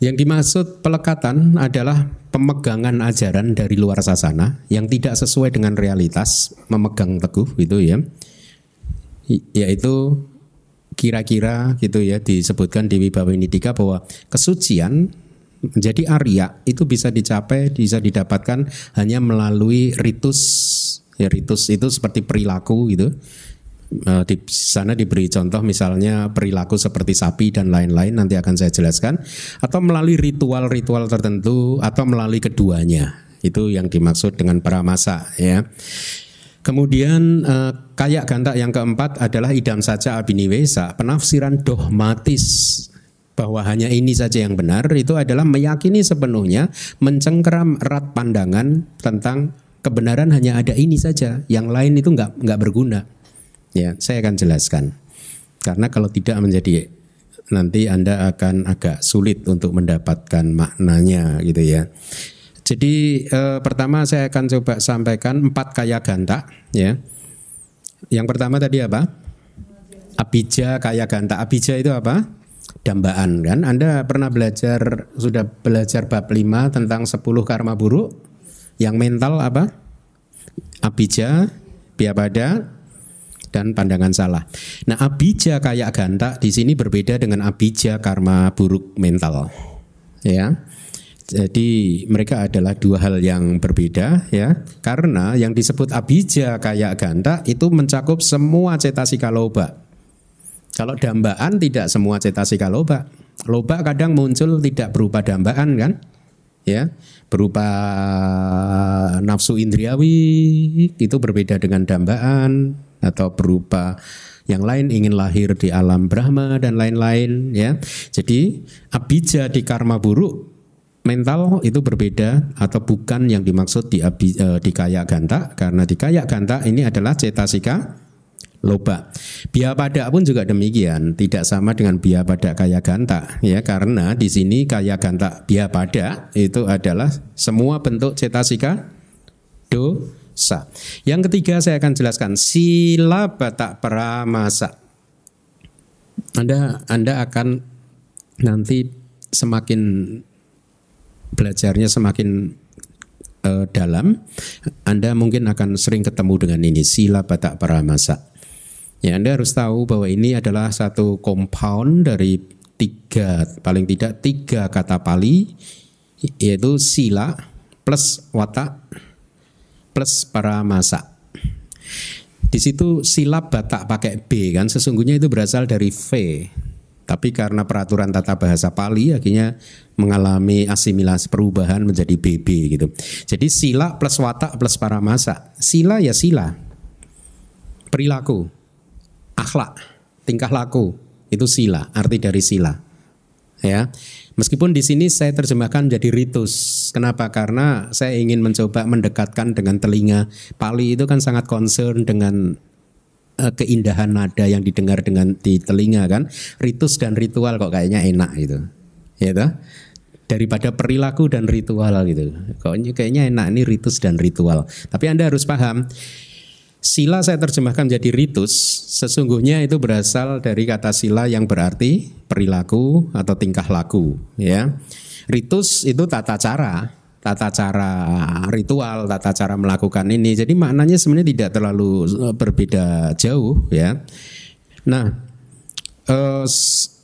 yang dimaksud pelekatan adalah pemegangan ajaran dari luar sasana yang tidak sesuai dengan realitas memegang teguh gitu ya yaitu kira-kira gitu ya disebutkan di Wibawinidika bahwa kesucian menjadi Arya itu bisa dicapai bisa didapatkan hanya melalui ritus Ya ritus itu seperti perilaku gitu. Eh, di sana diberi contoh misalnya perilaku seperti sapi dan lain-lain nanti akan saya jelaskan atau melalui ritual-ritual tertentu atau melalui keduanya itu yang dimaksud dengan paramasa ya. Kemudian eh, kayak gantak yang keempat adalah idam saja abiniwesa, penafsiran dogmatis bahwa hanya ini saja yang benar itu adalah meyakini sepenuhnya mencengkeram erat pandangan tentang kebenaran hanya ada ini saja, yang lain itu nggak nggak berguna. Ya, saya akan jelaskan. Karena kalau tidak menjadi nanti Anda akan agak sulit untuk mendapatkan maknanya gitu ya. Jadi eh, pertama saya akan coba sampaikan empat kaya ganta ya. Yang pertama tadi apa? Abija kaya ganta. Abija itu apa? Dambaan kan. Anda pernah belajar sudah belajar bab 5 tentang 10 karma buruk? Yang mental apa? Abija, biapada, dan pandangan salah. Nah, abija kayak ganta di sini berbeda dengan abija karma buruk mental. Ya. Jadi mereka adalah dua hal yang berbeda ya. Karena yang disebut abija kayak ganta itu mencakup semua cetasika loba. Kalau dambaan tidak semua cetasika loba. Loba kadang muncul tidak berupa dambaan kan? Ya berupa nafsu indriawi itu berbeda dengan dambaan atau berupa yang lain ingin lahir di alam Brahma dan lain-lain ya. Jadi abija di karma buruk mental itu berbeda atau bukan yang dimaksud di, uh, di kaya ganta karena di kaya ganta ini adalah cetasika loba. Bia pada pun juga demikian, tidak sama dengan bia pada kaya ganta ya karena di sini kaya ganta bia pada itu adalah semua bentuk cetasika dosa. Yang ketiga saya akan jelaskan sila batak pramasa. Anda Anda akan nanti semakin belajarnya semakin eh, dalam, Anda mungkin akan sering ketemu dengan ini sila batak paramasa. Ya, Anda harus tahu bahwa ini adalah satu compound dari tiga paling tidak tiga kata Pali yaitu sila plus watak plus paramasa. Di situ silap batak pakai B kan sesungguhnya itu berasal dari V. Tapi karena peraturan tata bahasa Pali akhirnya mengalami asimilasi perubahan menjadi BB gitu. Jadi sila plus watak plus paramasa. Sila ya sila. Perilaku, akhlak, tingkah laku itu sila, arti dari sila. Ya. Meskipun di sini saya terjemahkan jadi ritus. Kenapa? Karena saya ingin mencoba mendekatkan dengan telinga. Pali itu kan sangat concern dengan uh, keindahan nada yang didengar dengan di telinga kan. Ritus dan ritual kok kayaknya enak gitu. Ya toh? Daripada perilaku dan ritual gitu. Kok kayaknya enak ini ritus dan ritual. Tapi Anda harus paham Sila saya terjemahkan menjadi ritus, sesungguhnya itu berasal dari kata sila yang berarti perilaku atau tingkah laku, ya. Ritus itu tata cara, tata cara ritual, tata cara melakukan ini. Jadi maknanya sebenarnya tidak terlalu eh, berbeda jauh, ya. Nah, eh,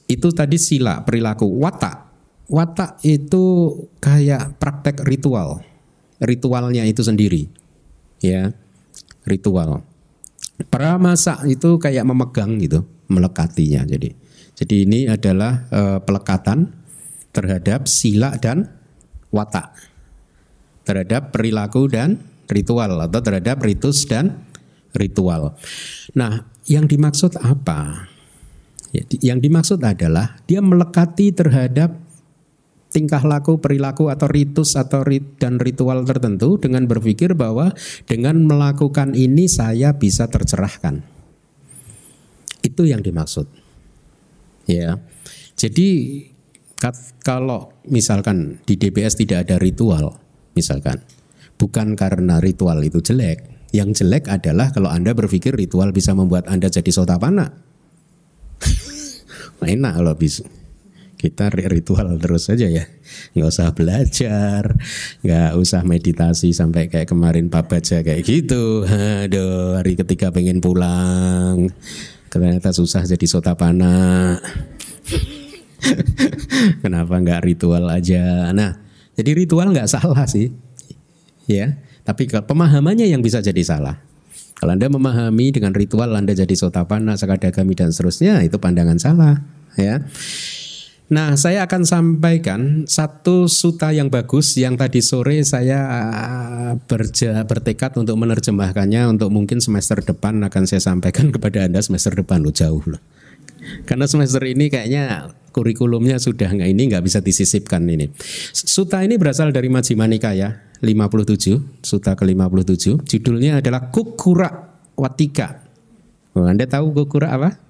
itu tadi sila perilaku. Watak, watak itu kayak praktek ritual, ritualnya itu sendiri, ya ritual. Pramasa itu kayak memegang gitu, melekatinya. Jadi, jadi ini adalah e, pelekatan terhadap sila dan watak, terhadap perilaku dan ritual atau terhadap ritus dan ritual. Nah, yang dimaksud apa? Ya, yang dimaksud adalah dia melekati terhadap tingkah laku, perilaku atau ritus atau rit dan ritual tertentu dengan berpikir bahwa dengan melakukan ini saya bisa tercerahkan. Itu yang dimaksud. Ya. Jadi kalau misalkan di DBS tidak ada ritual, misalkan bukan karena ritual itu jelek, yang jelek adalah kalau Anda berpikir ritual bisa membuat Anda jadi sotapana. Enak kalau bisa kita ritual terus saja ya. Nggak usah belajar nggak usah meditasi sampai kayak kemarin Pak Baja kayak gitu. Aduh hari ketiga pengen pulang. Ternyata susah jadi sotapana kenapa nggak ritual aja? Nah jadi ritual nggak salah sih. Ya tapi pemahamannya yang bisa jadi salah. Kalau Anda memahami dengan ritual Anda jadi sotapana, sakadagami dan seterusnya itu pandangan salah ya. Nah, saya akan sampaikan satu suta yang bagus yang tadi sore saya uh, berja, bertekad untuk menerjemahkannya untuk mungkin semester depan akan saya sampaikan kepada Anda semester depan lo jauh loh. Karena semester ini kayaknya kurikulumnya sudah nggak ini nggak bisa disisipkan ini. Suta ini berasal dari Majjhima Nikaya 57, suta ke-57. Judulnya adalah Kukura Watika. Oh, anda tahu Kukura apa?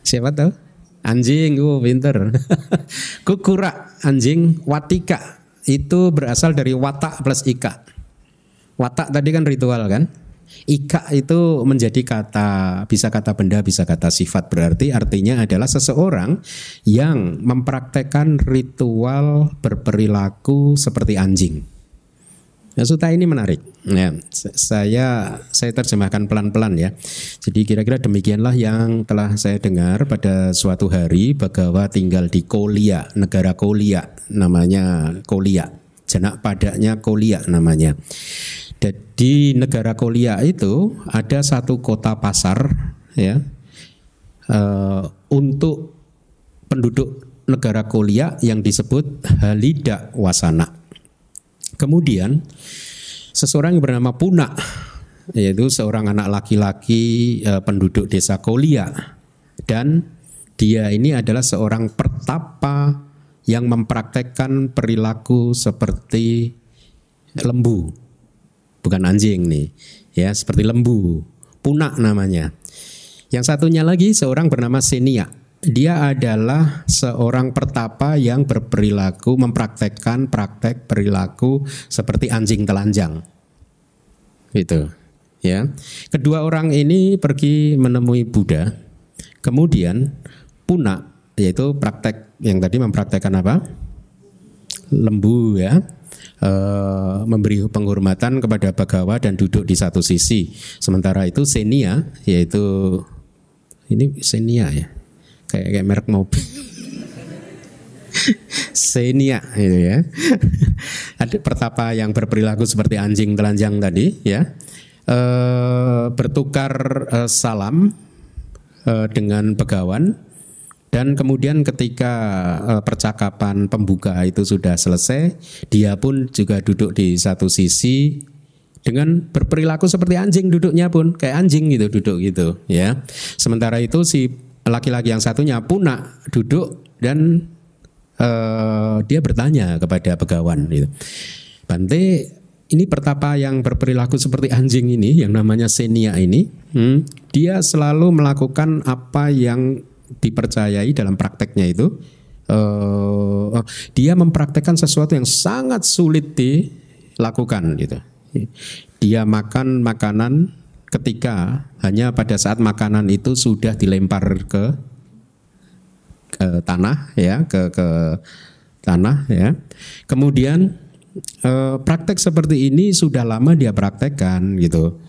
Siapa tahu? Anjing, oh pinter. Kukura, anjing, watika. Itu berasal dari watak plus ika. Watak tadi kan ritual kan? Ika itu menjadi kata, bisa kata benda, bisa kata sifat. Berarti artinya adalah seseorang yang mempraktekkan ritual berperilaku seperti anjing. Nah, suta ini menarik. Ya, saya saya terjemahkan pelan-pelan ya. Jadi kira-kira demikianlah yang telah saya dengar pada suatu hari Bagawa tinggal di Kolia, negara Kolia, namanya Kolia. Janak padanya Kolia namanya. Di negara Kolia itu ada satu kota pasar ya uh, untuk penduduk negara Kolia yang disebut Halida Wasana. Kemudian seseorang yang bernama Puna yaitu seorang anak laki-laki e, penduduk desa Kolia. Dan dia ini adalah seorang pertapa yang mempraktekkan perilaku seperti lembu. Bukan anjing nih ya seperti lembu. Punak namanya. Yang satunya lagi seorang bernama Senia dia adalah seorang pertapa yang berperilaku mempraktekkan praktek perilaku seperti anjing telanjang. Itu, ya. Kedua orang ini pergi menemui Buddha. Kemudian Puna yaitu praktek yang tadi mempraktekkan apa? Lembu ya. eh, memberi penghormatan kepada Bagawa dan duduk di satu sisi. Sementara itu Senia yaitu ini Senia ya. Kayak kayak merek mobil. Senia itu ya. Ada pertapa yang berperilaku seperti anjing telanjang tadi ya. Eh, bertukar eh, salam eh, dengan begawan dan kemudian ketika eh, percakapan pembuka itu sudah selesai, dia pun juga duduk di satu sisi dengan berperilaku seperti anjing duduknya pun kayak anjing gitu duduk gitu ya. Sementara itu si laki-laki yang satunya punak duduk dan eh, dia bertanya kepada begawan gitu. Bante ini pertapa yang berperilaku seperti anjing ini yang namanya Senia ini, hmm, dia selalu melakukan apa yang dipercayai dalam prakteknya itu. oh, dia mempraktekkan sesuatu yang sangat sulit dilakukan gitu. Dia makan makanan ketika hanya pada saat makanan itu sudah dilempar ke ke tanah ya ke ke tanah ya. Kemudian eh, praktek seperti ini sudah lama dia praktekkan gitu.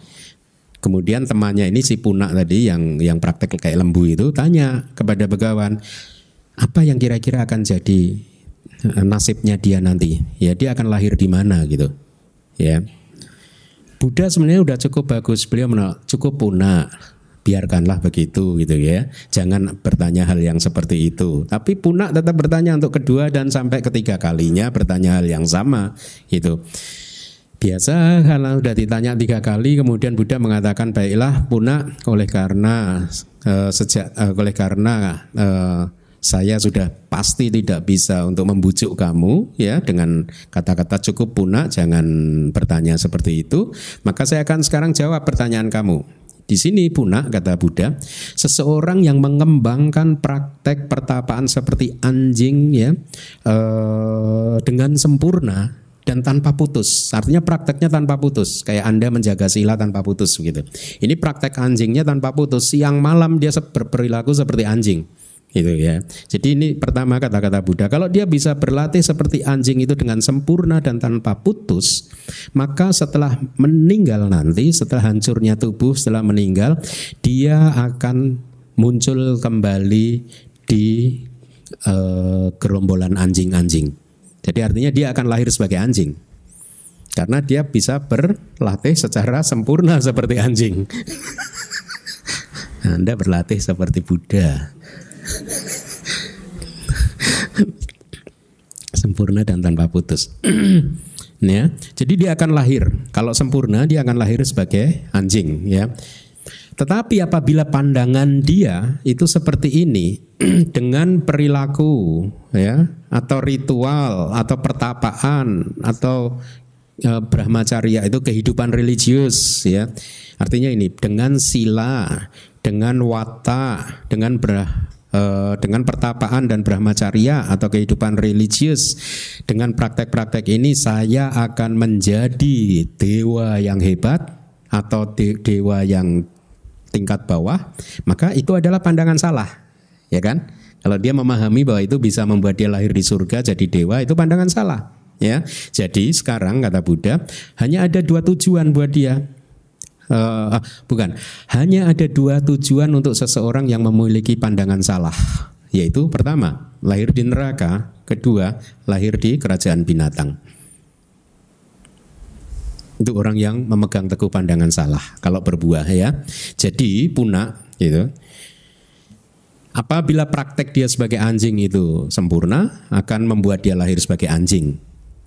Kemudian temannya ini si punak tadi yang yang praktek kayak lembu itu tanya kepada begawan apa yang kira-kira akan jadi eh, nasibnya dia nanti. Ya dia akan lahir di mana gitu. Ya. Buddha sebenarnya udah cukup bagus. Beliau menolak cukup punak biarkanlah begitu gitu ya. Jangan bertanya hal yang seperti itu. Tapi punak tetap bertanya untuk kedua dan sampai ketiga kalinya bertanya hal yang sama gitu. Biasa kalau sudah ditanya tiga kali kemudian Buddha mengatakan baiklah punak oleh karena eh, sejak eh, oleh karena eh, saya sudah pasti tidak bisa untuk membujuk kamu ya dengan kata-kata cukup punak jangan bertanya seperti itu maka saya akan sekarang jawab pertanyaan kamu di sini punak kata Buddha, seseorang yang mengembangkan praktek pertapaan seperti anjing ya eh, dengan sempurna dan tanpa putus. Artinya prakteknya tanpa putus, kayak Anda menjaga sila tanpa putus begitu. Ini praktek anjingnya tanpa putus. Siang malam dia berperilaku seperti anjing. Gitu ya. Jadi ini pertama kata-kata Buddha. Kalau dia bisa berlatih seperti anjing itu dengan sempurna dan tanpa putus, maka setelah meninggal nanti, setelah hancurnya tubuh, setelah meninggal, dia akan muncul kembali di eh, gerombolan anjing-anjing. Jadi artinya dia akan lahir sebagai anjing. Karena dia bisa berlatih secara sempurna seperti anjing. Anda berlatih seperti Buddha. sempurna dan tanpa putus. ya, jadi dia akan lahir. Kalau sempurna dia akan lahir sebagai anjing, ya. Tetapi apabila pandangan dia itu seperti ini dengan perilaku ya atau ritual atau pertapaan atau eh, brahmacharya itu kehidupan religius ya. Artinya ini dengan sila, dengan wata, dengan brah eh, dengan pertapaan dan brahmacharya atau kehidupan religius dengan praktek-praktek ini saya akan menjadi dewa yang hebat atau de- dewa yang tingkat bawah maka itu adalah pandangan salah ya kan? Kalau dia memahami bahwa itu bisa membuat dia lahir di surga jadi dewa itu pandangan salah ya. Jadi sekarang kata Buddha hanya ada dua tujuan buat dia Ah, bukan, hanya ada dua tujuan untuk seseorang yang memiliki pandangan salah, yaitu pertama lahir di neraka, kedua lahir di kerajaan binatang. Itu orang yang memegang teguh pandangan salah kalau berbuah ya. Jadi punak gitu. Apabila praktek dia sebagai anjing itu sempurna, akan membuat dia lahir sebagai anjing.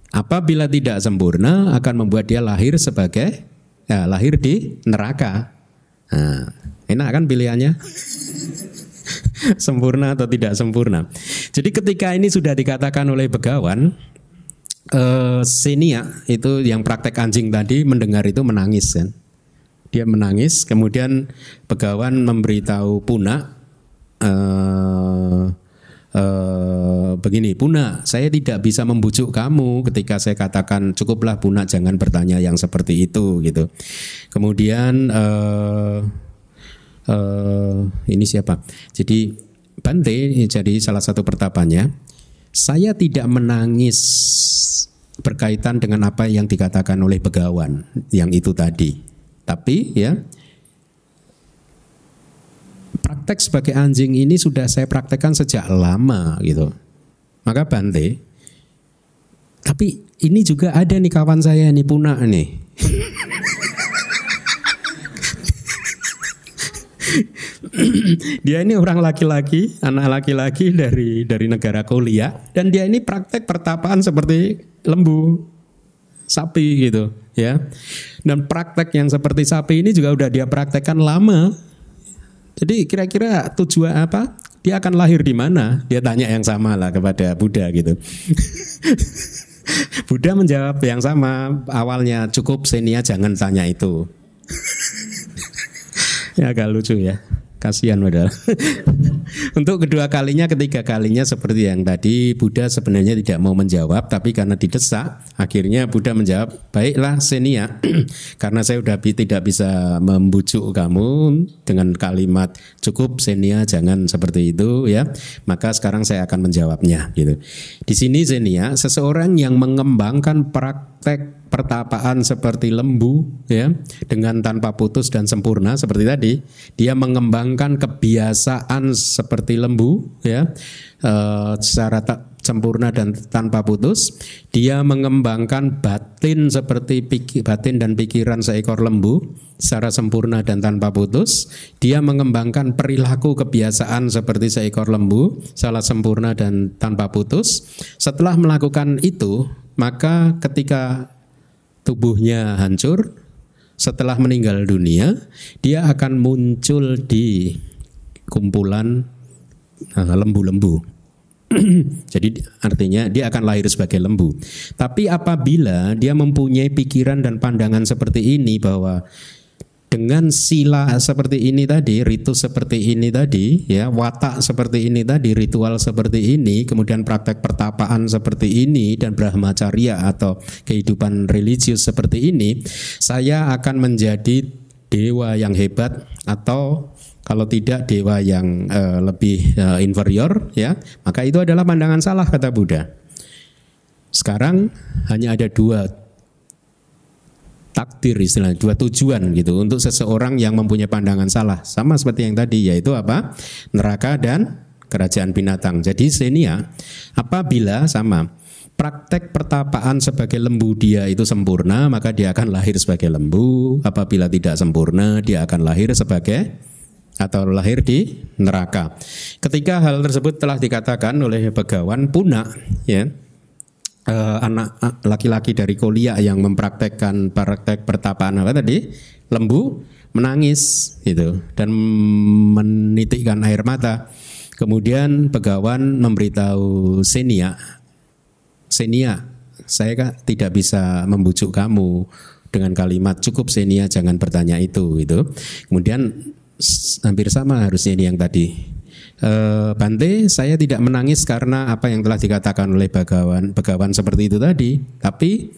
Apabila tidak sempurna, akan membuat dia lahir sebagai ya, lahir di neraka. Nah, enak kan pilihannya? sempurna atau tidak sempurna. Jadi ketika ini sudah dikatakan oleh begawan, eh, Senia itu yang praktek anjing tadi mendengar itu menangis kan. Dia menangis, kemudian begawan memberitahu Puna eh, eh, begini, Puna, saya tidak bisa membujuk kamu ketika saya katakan cukuplah Puna jangan bertanya yang seperti itu gitu. Kemudian eh, eh, ini siapa? Jadi Bante jadi salah satu pertapanya. Saya tidak menangis berkaitan dengan apa yang dikatakan oleh Begawan yang itu tadi. Tapi ya praktek sebagai anjing ini sudah saya praktekkan sejak lama gitu. Maka Bante, tapi ini juga ada nih kawan saya nih Puna nih. dia ini orang laki-laki, anak laki-laki dari dari negara Kolia dan dia ini praktek pertapaan seperti lembu sapi gitu ya. Dan praktek yang seperti sapi ini juga udah dia praktekkan lama. Jadi kira-kira tujuan apa? Dia akan lahir di mana? Dia tanya yang sama lah kepada Buddha gitu. Buddha menjawab yang sama awalnya cukup Senia jangan tanya itu. ya agak lucu ya. Kasihan padahal. Untuk kedua kalinya, ketiga kalinya seperti yang tadi Buddha sebenarnya tidak mau menjawab, tapi karena didesak, akhirnya Buddha menjawab, baiklah Senia, karena saya sudah tidak bisa membujuk kamu dengan kalimat cukup Senia jangan seperti itu ya, maka sekarang saya akan menjawabnya gitu. Di sini Senia, seseorang yang mengembangkan praktek pertapaan seperti lembu ya dengan tanpa putus dan sempurna seperti tadi dia mengembangkan kebiasaan seperti lembu ya e, secara tak sempurna dan tanpa putus dia mengembangkan batin seperti pikir, batin dan pikiran seekor lembu secara sempurna dan tanpa putus dia mengembangkan perilaku kebiasaan seperti seekor lembu salah sempurna dan tanpa putus. Setelah melakukan itu maka ketika tubuhnya hancur, setelah meninggal dunia, dia akan muncul di kumpulan eh, lembu-lembu. Jadi artinya dia akan lahir sebagai lembu. Tapi apabila dia mempunyai pikiran dan pandangan seperti ini bahwa dengan sila seperti ini tadi, ritus seperti ini tadi, ya, watak seperti ini tadi, ritual seperti ini, kemudian praktek pertapaan seperti ini dan brahmacharya atau kehidupan religius seperti ini, saya akan menjadi dewa yang hebat atau kalau tidak dewa yang uh, lebih uh, inferior, ya, maka itu adalah pandangan salah kata Buddha. Sekarang hanya ada dua takdir istilah dua tujuan gitu untuk seseorang yang mempunyai pandangan salah. Sama seperti yang tadi yaitu apa? Neraka dan kerajaan binatang. Jadi senia apabila sama praktek pertapaan sebagai lembu dia itu sempurna maka dia akan lahir sebagai lembu. Apabila tidak sempurna dia akan lahir sebagai atau lahir di neraka. Ketika hal tersebut telah dikatakan oleh Begawan Puna ya uh, anak laki-laki dari kuliah yang mempraktekkan praktek pertapaan apa tadi? Lembu menangis gitu. Dan menitikkan air mata. Kemudian pegawan memberitahu Senia Senia saya kan tidak bisa membujuk kamu dengan kalimat cukup Senia jangan bertanya itu gitu. Kemudian hampir sama harusnya ini yang tadi Uh, Bante, saya tidak menangis karena apa yang telah dikatakan oleh Bagawan, Bagawan seperti itu tadi, tapi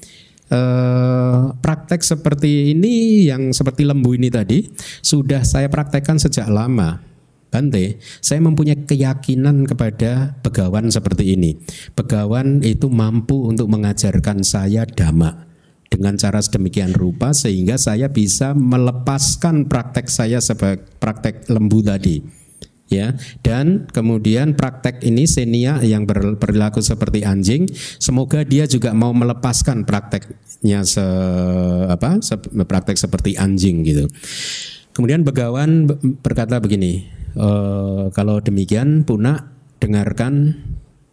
uh, praktek seperti ini yang seperti lembu ini tadi sudah saya praktekkan sejak lama. Bante, saya mempunyai keyakinan kepada Begawan seperti ini. Begawan itu mampu untuk mengajarkan saya dhamma dengan cara sedemikian rupa sehingga saya bisa melepaskan praktek saya sebagai praktek lembu tadi ya dan kemudian praktek ini senia yang berperilaku seperti anjing semoga dia juga mau melepaskan prakteknya se apa se, praktek seperti anjing gitu. Kemudian begawan berkata begini e, kalau demikian punak dengarkan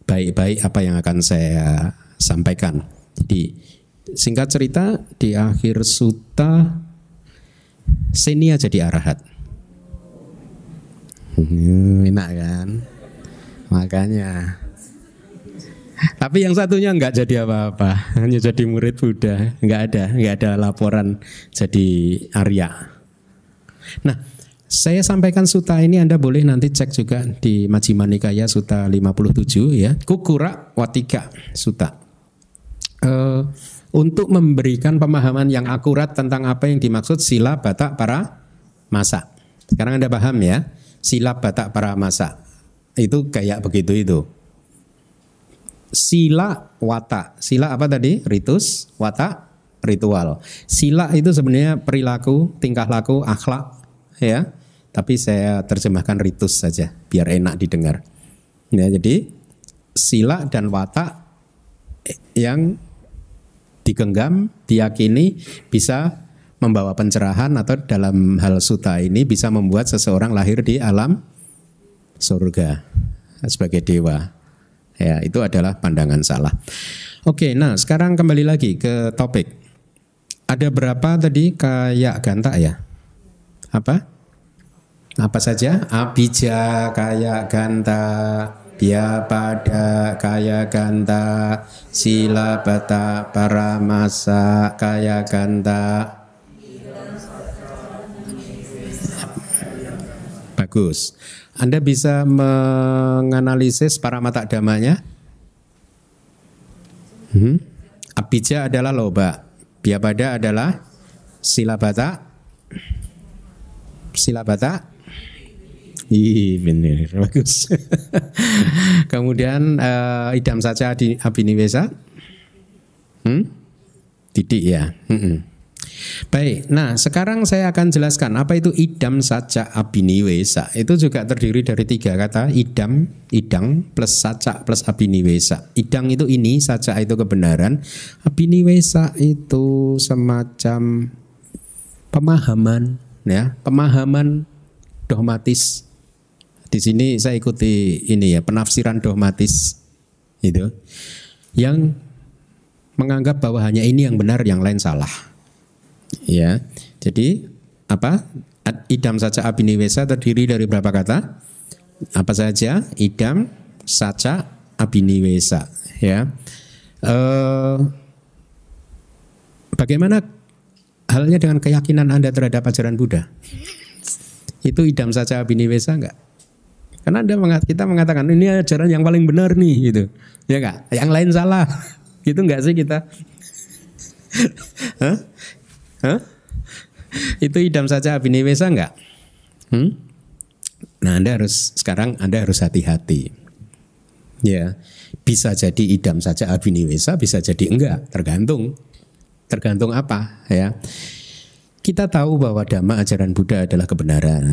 baik-baik apa yang akan saya sampaikan. Jadi singkat cerita di akhir suta senia jadi arahat enak kan makanya tapi yang satunya nggak jadi apa-apa hanya jadi murid Buddha nggak ada nggak ada laporan jadi Arya nah saya sampaikan suta ini Anda boleh nanti cek juga di Majjhima Nikaya Suta 57 ya. Kukura Watika Suta. Uh, untuk memberikan pemahaman yang akurat tentang apa yang dimaksud sila batak para masa. Sekarang Anda paham ya? Silap batak para masa itu kayak begitu itu sila wata. Sila apa tadi? Ritus, wata, ritual. Sila itu sebenarnya perilaku, tingkah laku, akhlak, ya. Tapi saya terjemahkan ritus saja biar enak didengar. Ya, jadi sila dan wata yang digenggam, diyakini bisa membawa pencerahan atau dalam hal suta ini bisa membuat seseorang lahir di alam surga sebagai dewa. Ya, itu adalah pandangan salah. Oke, nah sekarang kembali lagi ke topik. Ada berapa tadi kayak ganta ya? Apa? Apa saja? Abija, kayak ganta, Bia pada kaya ganta Sila bata paramasa kaya ganta Bagus Anda bisa menganalisis para mata damanya hmm? Abija adalah loba Bia pada adalah Sila bata Sila bata Iya benar bagus. Kemudian uh, idam saja di abiniwesa. Hmm? Titik ya. Hmm. Baik, nah sekarang saya akan jelaskan apa itu idam saja abiniwesa. Itu juga terdiri dari tiga kata, idam, idang, plus saca, plus abiniwesa. Idang itu ini, saja itu kebenaran, abiniwesa itu semacam pemahaman, ya, pemahaman dogmatis di sini saya ikuti ini ya penafsiran dogmatis itu yang menganggap bahwa hanya ini yang benar, yang lain salah. Ya, jadi apa? Idam saja abiniwesa terdiri dari berapa kata? Apa saja? Idam saja abiniwesa. Ya. Eh, bagaimana halnya dengan keyakinan anda terhadap ajaran Buddha? Itu idam saja abiniwesa enggak? Karena Anda mengat, kita mengatakan ini ajaran yang paling benar nih gitu. Ya enggak? Yang lain salah. Gitu enggak sih kita? Itu idam saja abiniwesa enggak? Hmm? Nah, Anda harus sekarang Anda harus hati-hati. Ya, bisa jadi idam saja abiniwesa, bisa jadi enggak, tergantung. Tergantung apa, ya kita tahu bahwa dhamma ajaran Buddha adalah kebenaran,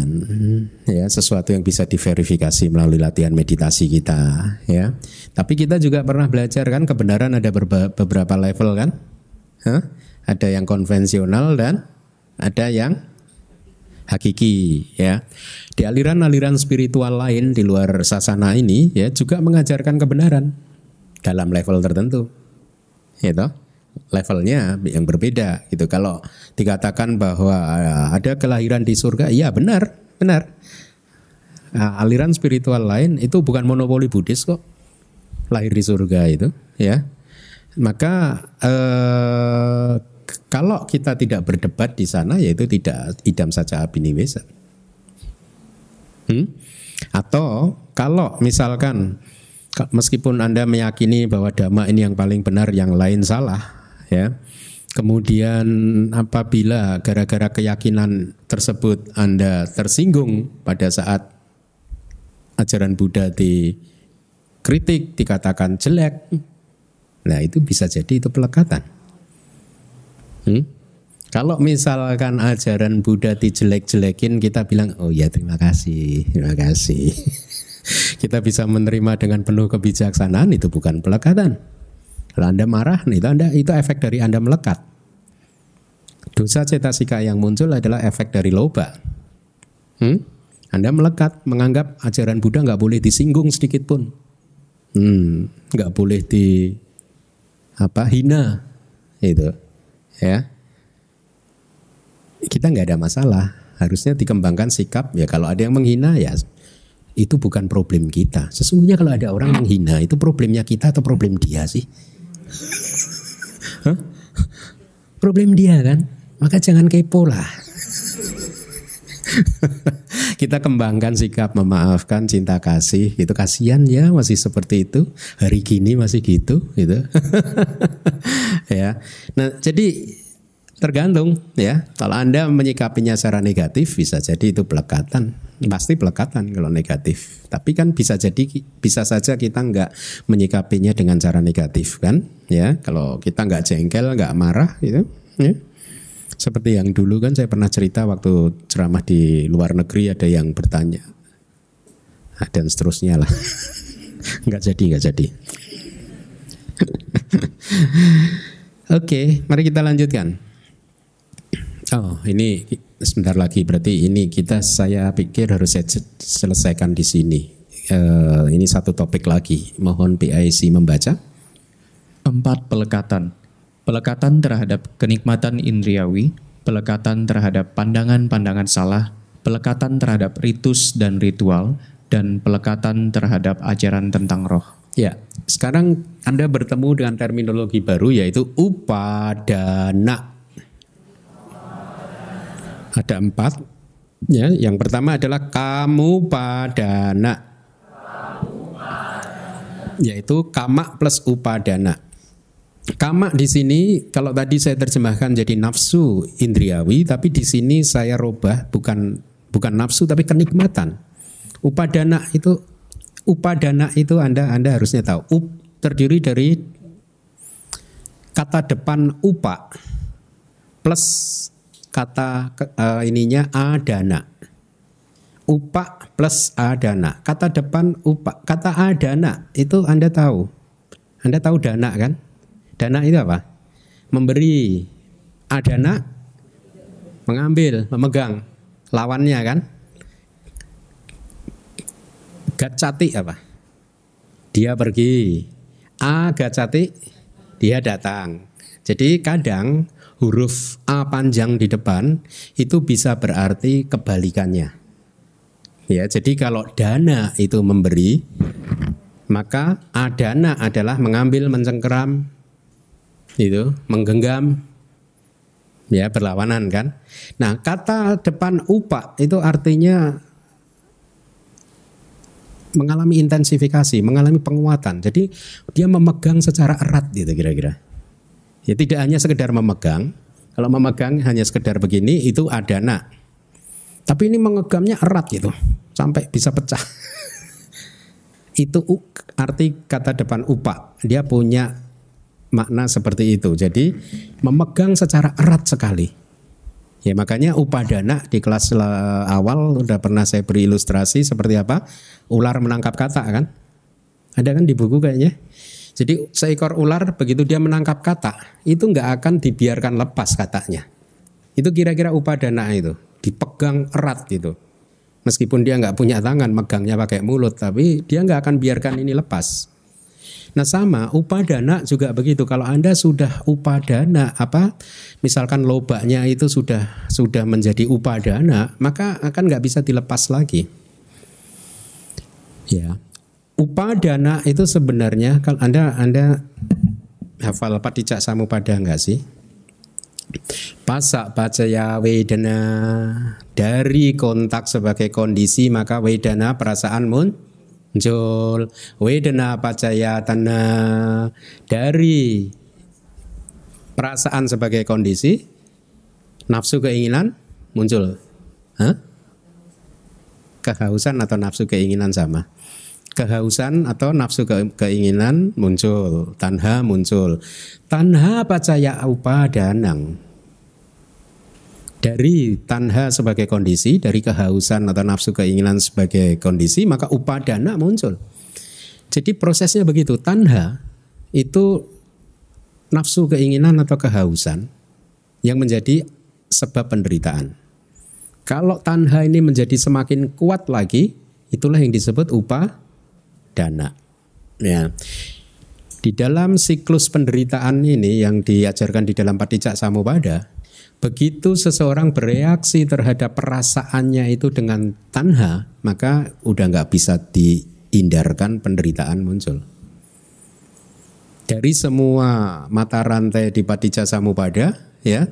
ya sesuatu yang bisa diverifikasi melalui latihan meditasi kita, ya. Tapi kita juga pernah belajar kan kebenaran ada beberapa level kan, Hah? Ada yang konvensional dan ada yang hakiki, ya. Di aliran-aliran spiritual lain di luar sasana ini, ya juga mengajarkan kebenaran dalam level tertentu, toh levelnya yang berbeda gitu. Kalau dikatakan bahwa eh, ada kelahiran di surga, iya benar, benar. Nah, aliran spiritual lain itu bukan monopoli Buddhis kok. Lahir di surga itu, ya. Maka eh, kalau kita tidak berdebat di sana yaitu tidak idam saja abiniwesa. Hmm? Atau kalau misalkan meskipun Anda meyakini bahwa dhamma ini yang paling benar, yang lain salah, ya. Kemudian apabila gara-gara keyakinan tersebut Anda tersinggung pada saat ajaran Buddha dikritik, dikatakan jelek, nah itu bisa jadi itu pelekatan. Hmm? Kalau misalkan ajaran Buddha dijelek-jelekin, kita bilang, oh ya terima kasih, terima kasih. kita bisa menerima dengan penuh kebijaksanaan, itu bukan pelekatan. Kalau Anda marah, itu Anda itu efek dari Anda melekat. Dosa cetasika yang muncul adalah efek dari loba. Hmm? Anda melekat, menganggap ajaran Buddha nggak boleh disinggung sedikit pun, hmm, nggak boleh di apa hina, itu, ya. Kita nggak ada masalah. Harusnya dikembangkan sikap ya kalau ada yang menghina ya itu bukan problem kita. Sesungguhnya kalau ada orang menghina itu problemnya kita atau problem dia sih? Problem dia kan, maka jangan kepo lah. kita kembangkan sikap memaafkan cinta kasih itu kasihan ya masih seperti itu hari gini masih gitu gitu ya nah jadi tergantung ya kalau anda menyikapinya secara negatif bisa jadi itu pelekatan pasti pelekatan kalau negatif. Tapi kan bisa jadi bisa saja kita nggak menyikapinya dengan cara negatif kan, ya. Kalau kita nggak jengkel, nggak marah, gitu, ya. Seperti yang dulu kan saya pernah cerita waktu ceramah di luar negeri ada yang bertanya nah, dan seterusnya lah. nggak jadi, nggak jadi. Oke, mari kita lanjutkan. Oh, ini sebentar lagi berarti ini kita saya pikir harus saya selesaikan di sini. Uh, ini satu topik lagi. Mohon PIC membaca. Empat pelekatan. Pelekatan terhadap kenikmatan indriawi, pelekatan terhadap pandangan-pandangan salah, pelekatan terhadap ritus dan ritual, dan pelekatan terhadap ajaran tentang roh. Ya, sekarang Anda bertemu dengan terminologi baru yaitu upadana. Ada empat. Ya, yang pertama adalah kamu padana. Yaitu kama plus upadana. Kama di sini kalau tadi saya terjemahkan jadi nafsu indriawi, tapi di sini saya robah bukan bukan nafsu tapi kenikmatan. Upadana itu upadana itu Anda Anda harusnya tahu. Up terdiri dari kata depan upa plus kata uh, ininya adana. Upa plus adana. Kata depan upa. Kata adana itu Anda tahu. Anda tahu dana kan? Dana itu apa? Memberi. Adana mengambil, memegang. Lawannya kan? Gacati apa? Dia pergi. A gacati dia datang. Jadi kadang huruf A panjang di depan itu bisa berarti kebalikannya. Ya, jadi kalau dana itu memberi, maka adana adalah mengambil, mencengkeram, itu menggenggam, ya berlawanan kan. Nah kata depan upa itu artinya mengalami intensifikasi, mengalami penguatan. Jadi dia memegang secara erat gitu kira-kira. Ya tidak hanya sekedar memegang. Kalau memegang hanya sekedar begini itu adana. Tapi ini mengegangnya erat gitu sampai bisa pecah. itu arti kata depan upa. Dia punya makna seperti itu. Jadi memegang secara erat sekali. Ya makanya upadana di kelas awal udah pernah saya beri ilustrasi seperti apa ular menangkap kata kan? Ada kan di buku kayaknya. Jadi seekor ular begitu dia menangkap kata, itu nggak akan dibiarkan lepas katanya. Itu kira-kira upadana itu, dipegang erat gitu. Meskipun dia nggak punya tangan, megangnya pakai mulut, tapi dia nggak akan biarkan ini lepas. Nah sama upadana juga begitu. Kalau anda sudah upadana apa, misalkan lobaknya itu sudah sudah menjadi upadana, maka akan nggak bisa dilepas lagi. Ya, Upadana itu sebenarnya kalau Anda Anda hafal Paticca Samupada enggak sih? Pasak ya wedana dari kontak sebagai kondisi maka wedana perasaan muncul wedana pacaya tanah dari perasaan sebagai kondisi nafsu keinginan muncul Hah? kehausan atau nafsu keinginan sama kehausan atau nafsu ke keinginan muncul, tanha muncul. Tanha pacaya upadanang. Dari tanha sebagai kondisi, dari kehausan atau nafsu keinginan sebagai kondisi, maka upadana muncul. Jadi prosesnya begitu. Tanha itu nafsu keinginan atau kehausan yang menjadi sebab penderitaan. Kalau tanha ini menjadi semakin kuat lagi, itulah yang disebut upa dana. Ya. Di dalam siklus penderitaan ini yang diajarkan di dalam Patijak Samupada, begitu seseorang bereaksi terhadap perasaannya itu dengan tanha, maka udah nggak bisa dihindarkan penderitaan muncul. Dari semua mata rantai di Patijak Samupada, ya,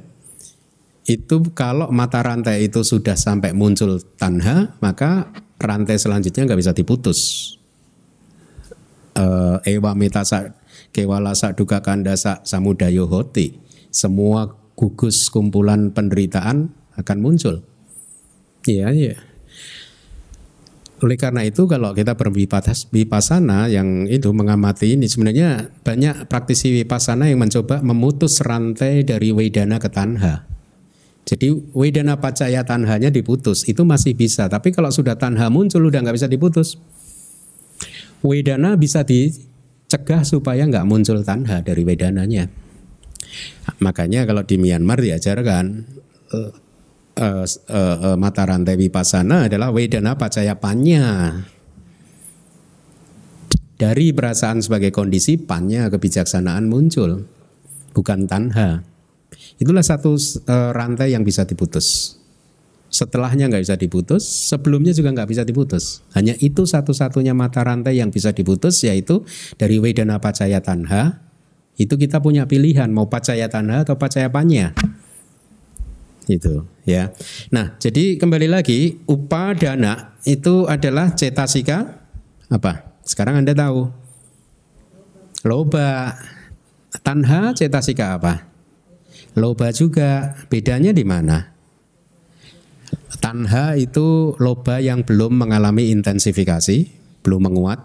itu kalau mata rantai itu sudah sampai muncul tanha, maka rantai selanjutnya nggak bisa diputus uh, ewa mitasa kewala duka kandasa samudayo hoti semua gugus kumpulan penderitaan akan muncul iya iya Oleh karena itu kalau kita berwipasana yang itu mengamati ini sebenarnya banyak praktisi wipasana yang mencoba memutus rantai dari wedana ke tanha. Jadi wedana pacaya tanhanya diputus itu masih bisa, tapi kalau sudah tanha muncul udah nggak bisa diputus. Wedana bisa dicegah supaya nggak muncul tanha dari wedananya. Makanya kalau di Myanmar diajarkan uh, uh, uh, uh, mata rantai wipasana adalah wedana pacaya panya. Dari perasaan sebagai kondisi panya kebijaksanaan muncul, bukan tanha. Itulah satu uh, rantai yang bisa diputus. Setelahnya nggak bisa diputus, sebelumnya juga nggak bisa diputus. Hanya itu satu-satunya mata rantai yang bisa diputus yaitu dari Wedana Pacaya Tanha. Itu kita punya pilihan mau Pacaya Tanha atau Pacaya Panya. Itu ya. Nah, jadi kembali lagi upadana itu adalah cetasika apa? Sekarang Anda tahu. Loba. Tanha cetasika apa? Loba juga. Bedanya di mana? Tanha itu loba yang belum mengalami intensifikasi, belum menguat,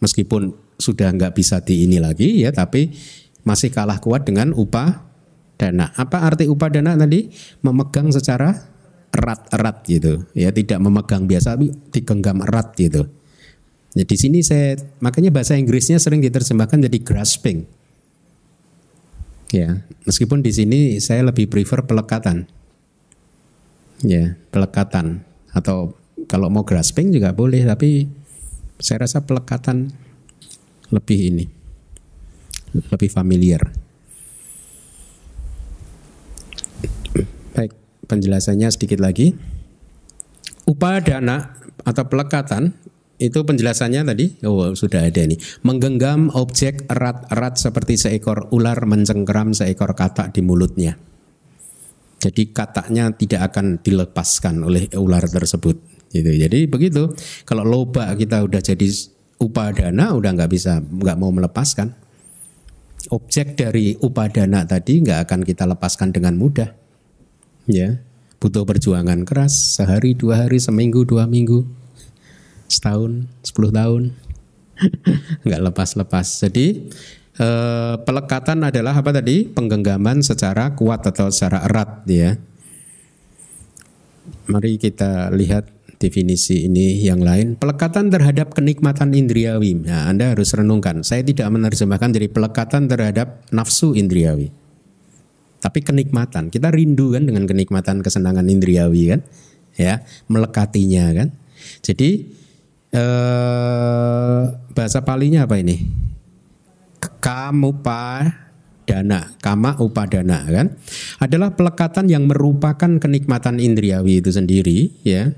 meskipun sudah nggak bisa di ini lagi ya, tapi masih kalah kuat dengan upah dana. Apa arti upah dana tadi? Memegang secara erat-erat gitu, ya tidak memegang biasa, tapi digenggam erat gitu. Ya, di sini saya makanya bahasa Inggrisnya sering diterjemahkan jadi grasping. Ya, meskipun di sini saya lebih prefer pelekatan ya pelekatan atau kalau mau grasping juga boleh tapi saya rasa pelekatan lebih ini lebih familiar baik penjelasannya sedikit lagi upadana atau pelekatan itu penjelasannya tadi oh sudah ada nih menggenggam objek erat-erat seperti seekor ular mencengkeram seekor katak di mulutnya jadi kataknya tidak akan dilepaskan oleh ular tersebut. Gitu. Jadi begitu. Kalau loba kita udah jadi upadana udah nggak bisa nggak mau melepaskan. Objek dari upadana tadi nggak akan kita lepaskan dengan mudah. Ya, butuh perjuangan keras sehari dua hari seminggu dua minggu setahun sepuluh tahun nggak lepas-lepas. Jadi eh, pelekatan adalah apa tadi? Penggenggaman secara kuat atau secara erat ya. Mari kita lihat definisi ini yang lain. Pelekatan terhadap kenikmatan indriawi. Nah, Anda harus renungkan. Saya tidak menerjemahkan jadi pelekatan terhadap nafsu indriawi. Tapi kenikmatan. Kita rindu kan dengan kenikmatan kesenangan indriawi kan? Ya, melekatinya kan. Jadi eh, bahasa palinya apa ini? Dana kama upadana kan? Adalah pelekatan yang merupakan kenikmatan indriawi itu sendiri ya.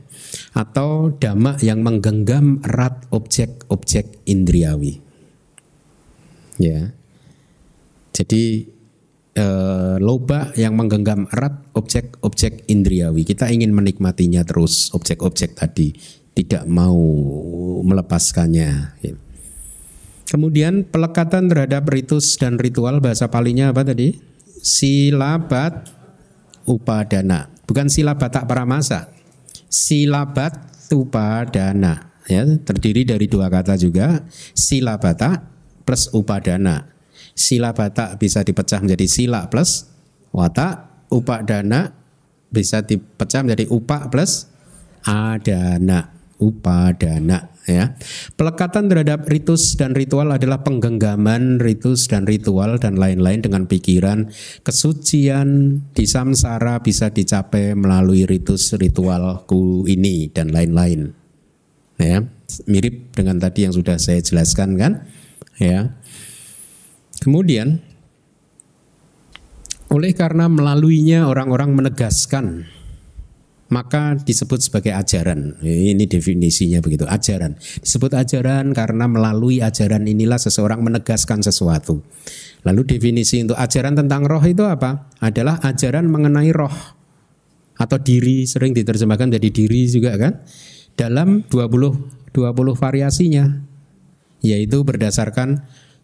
Atau dhamma yang menggenggam erat objek-objek indriawi. Ya. Jadi eh, loba yang menggenggam erat objek-objek indriawi. Kita ingin menikmatinya terus objek-objek tadi. Tidak mau melepaskannya gitu. Kemudian pelekatan terhadap ritus dan ritual bahasa palinya apa tadi? Silabat upadana. Bukan silabat tak paramasa. Silabat upadana. Ya, terdiri dari dua kata juga. Silabata plus upadana. Silabata bisa dipecah menjadi sila plus wata. Upadana bisa dipecah menjadi upa plus adana. Upadana ya. Pelekatan terhadap ritus dan ritual adalah penggenggaman ritus dan ritual dan lain-lain dengan pikiran kesucian di samsara bisa dicapai melalui ritus ritualku ini dan lain-lain. Ya, mirip dengan tadi yang sudah saya jelaskan kan? Ya. Kemudian oleh karena melaluinya orang-orang menegaskan maka disebut sebagai ajaran. Ini definisinya begitu, ajaran. Disebut ajaran karena melalui ajaran inilah seseorang menegaskan sesuatu. Lalu definisi untuk ajaran tentang roh itu apa? Adalah ajaran mengenai roh atau diri, sering diterjemahkan jadi diri juga kan? Dalam 20 20 variasinya yaitu berdasarkan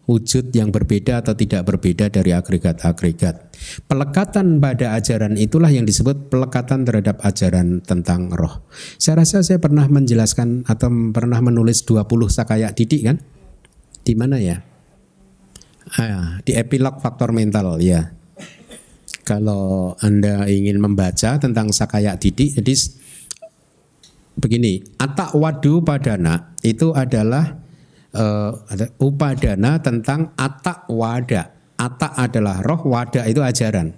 wujud yang berbeda atau tidak berbeda dari agregat-agregat. Pelekatan pada ajaran itulah yang disebut pelekatan terhadap ajaran tentang roh. Saya rasa saya pernah menjelaskan atau pernah menulis 20 sakaya didik kan? Di mana ya? Ah, di epilog faktor mental ya. Kalau Anda ingin membaca tentang sakaya didik, jadi begini, atak wadu padana itu adalah uh, upadana tentang atak wada. Atak adalah roh, wada itu ajaran.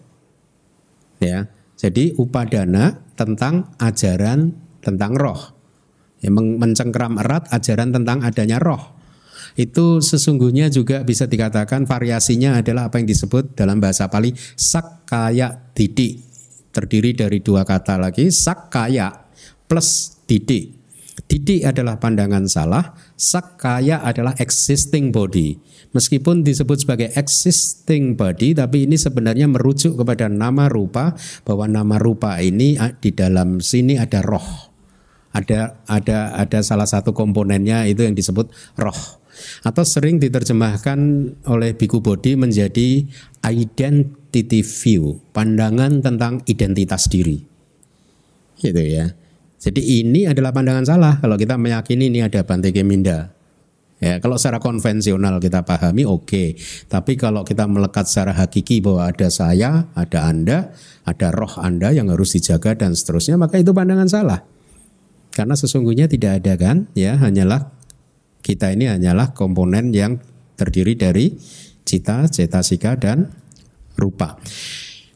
Ya. Jadi upadana tentang ajaran tentang roh. yang mencengkram erat ajaran tentang adanya roh. Itu sesungguhnya juga bisa dikatakan variasinya adalah apa yang disebut dalam bahasa Pali sakaya didik. Terdiri dari dua kata lagi, sakaya plus didik. Didik adalah pandangan salah, sakaya adalah existing body. Meskipun disebut sebagai existing body, tapi ini sebenarnya merujuk kepada nama rupa, bahwa nama rupa ini di dalam sini ada roh. Ada ada ada salah satu komponennya itu yang disebut roh. Atau sering diterjemahkan oleh Biku Bodi menjadi identity view, pandangan tentang identitas diri. Gitu ya. Jadi ini adalah pandangan salah kalau kita meyakini ini ada Bante Keminda. Ya, kalau secara konvensional kita pahami oke, okay. tapi kalau kita melekat secara hakiki bahwa ada saya, ada Anda, ada roh Anda yang harus dijaga dan seterusnya, maka itu pandangan salah. Karena sesungguhnya tidak ada kan, ya hanyalah kita ini hanyalah komponen yang terdiri dari cita, cetasika dan rupa.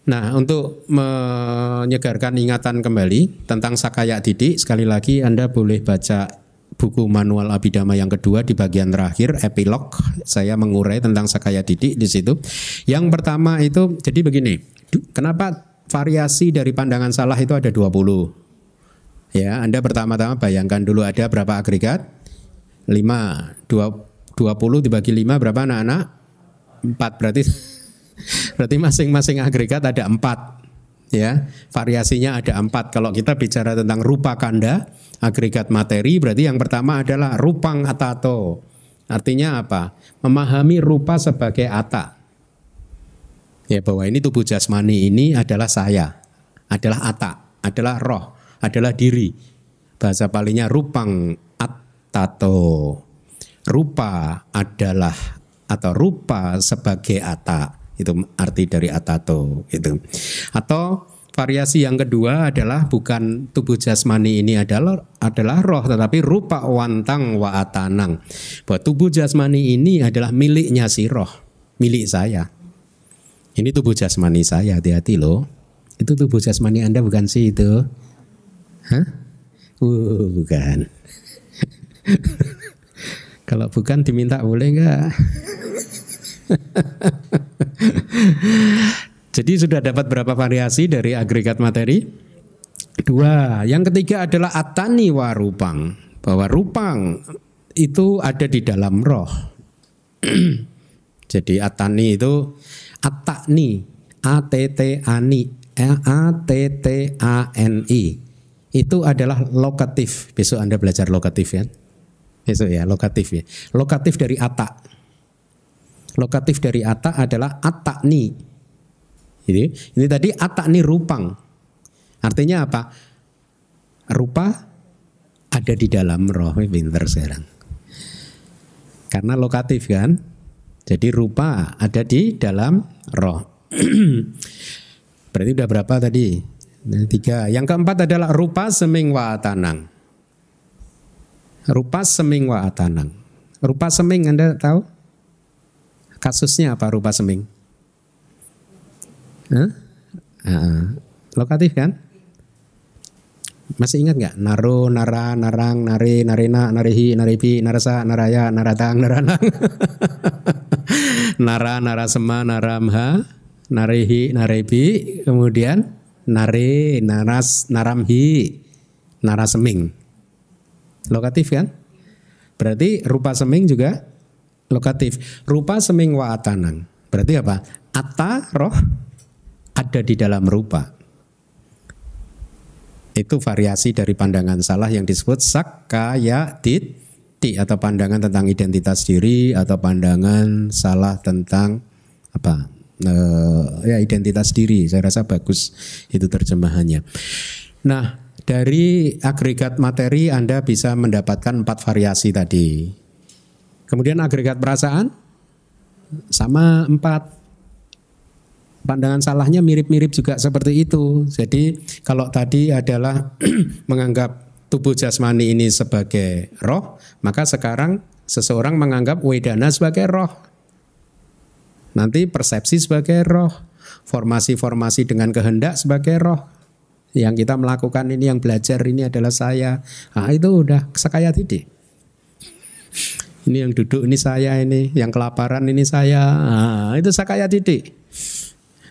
Nah, untuk menyegarkan ingatan kembali tentang Sakaya Didik, sekali lagi Anda boleh baca buku manual Abidama yang kedua di bagian terakhir epilog saya mengurai tentang Sakaya Didik di situ. Yang pertama itu jadi begini, kenapa variasi dari pandangan salah itu ada 20? Ya, Anda pertama-tama bayangkan dulu ada berapa agregat? 5. 20 dibagi 5 berapa anak-anak? 4 berarti Berarti masing-masing agregat ada empat, ya variasinya ada empat. Kalau kita bicara tentang rupa kanda, agregat materi, berarti yang pertama adalah rupang atato. Artinya apa? Memahami rupa sebagai ata. Ya bahwa ini tubuh jasmani ini adalah saya, adalah ata, adalah roh, adalah diri. Bahasa palingnya rupang atato. Rupa adalah atau rupa sebagai ata. Itu arti dari atato itu. Atau variasi yang kedua adalah bukan tubuh jasmani ini adalah adalah roh tetapi rupa wantang wa atanang. Bahwa tubuh jasmani ini adalah miliknya si roh, milik saya. Ini tubuh jasmani saya, hati-hati loh. Itu tubuh jasmani Anda bukan sih itu? Hah? Uh, bukan. Kalau bukan diminta boleh nggak? Jadi sudah dapat berapa variasi dari agregat materi? Dua. Yang ketiga adalah atani warupang. Bahwa rupang itu ada di dalam roh. Jadi atani itu atani, a t t ani, a t t a n i. Itu adalah lokatif. Besok Anda belajar lokatif ya. Besok ya, lokatif ya. Lokatif dari atak Lokatif dari ata adalah atakni. Jadi ini tadi atakni rupang. Artinya apa? Rupa ada di dalam roh. Pinter sekarang. Karena lokatif kan. Jadi rupa ada di dalam roh. Berarti udah berapa tadi? Tiga. Yang keempat adalah rupa seming wa. Rupa seming wa. Rupa seming Anda tahu? Kasusnya apa rupa seming? Hah? Uh, lokatif kan? Masih ingat nggak? Naro, nara, narang, nari, narina, narihi, naripi, narasa, naraya, naratang, naranang. nara, narasema, naramha, narihi, naripi, kemudian nare, naras, naramhi, naraseming. Lokatif kan? Berarti rupa seming juga lokatif. Rupa seming wa atanang. Berarti apa? Ata roh ada di dalam rupa. Itu variasi dari pandangan salah yang disebut sakaya ti atau pandangan tentang identitas diri atau pandangan salah tentang apa? eh, ya identitas diri. Saya rasa bagus itu terjemahannya. Nah, dari agregat materi Anda bisa mendapatkan empat variasi tadi. Kemudian agregat perasaan sama empat. Pandangan salahnya mirip-mirip juga seperti itu. Jadi kalau tadi adalah menganggap tubuh jasmani ini sebagai roh, maka sekarang seseorang menganggap wedana sebagai roh. Nanti persepsi sebagai roh, formasi-formasi dengan kehendak sebagai roh. Yang kita melakukan ini yang belajar ini adalah saya. Nah, itu udah sekaya tidik. Ini yang duduk ini saya ini, yang kelaparan ini saya. Nah, itu sekaya tidik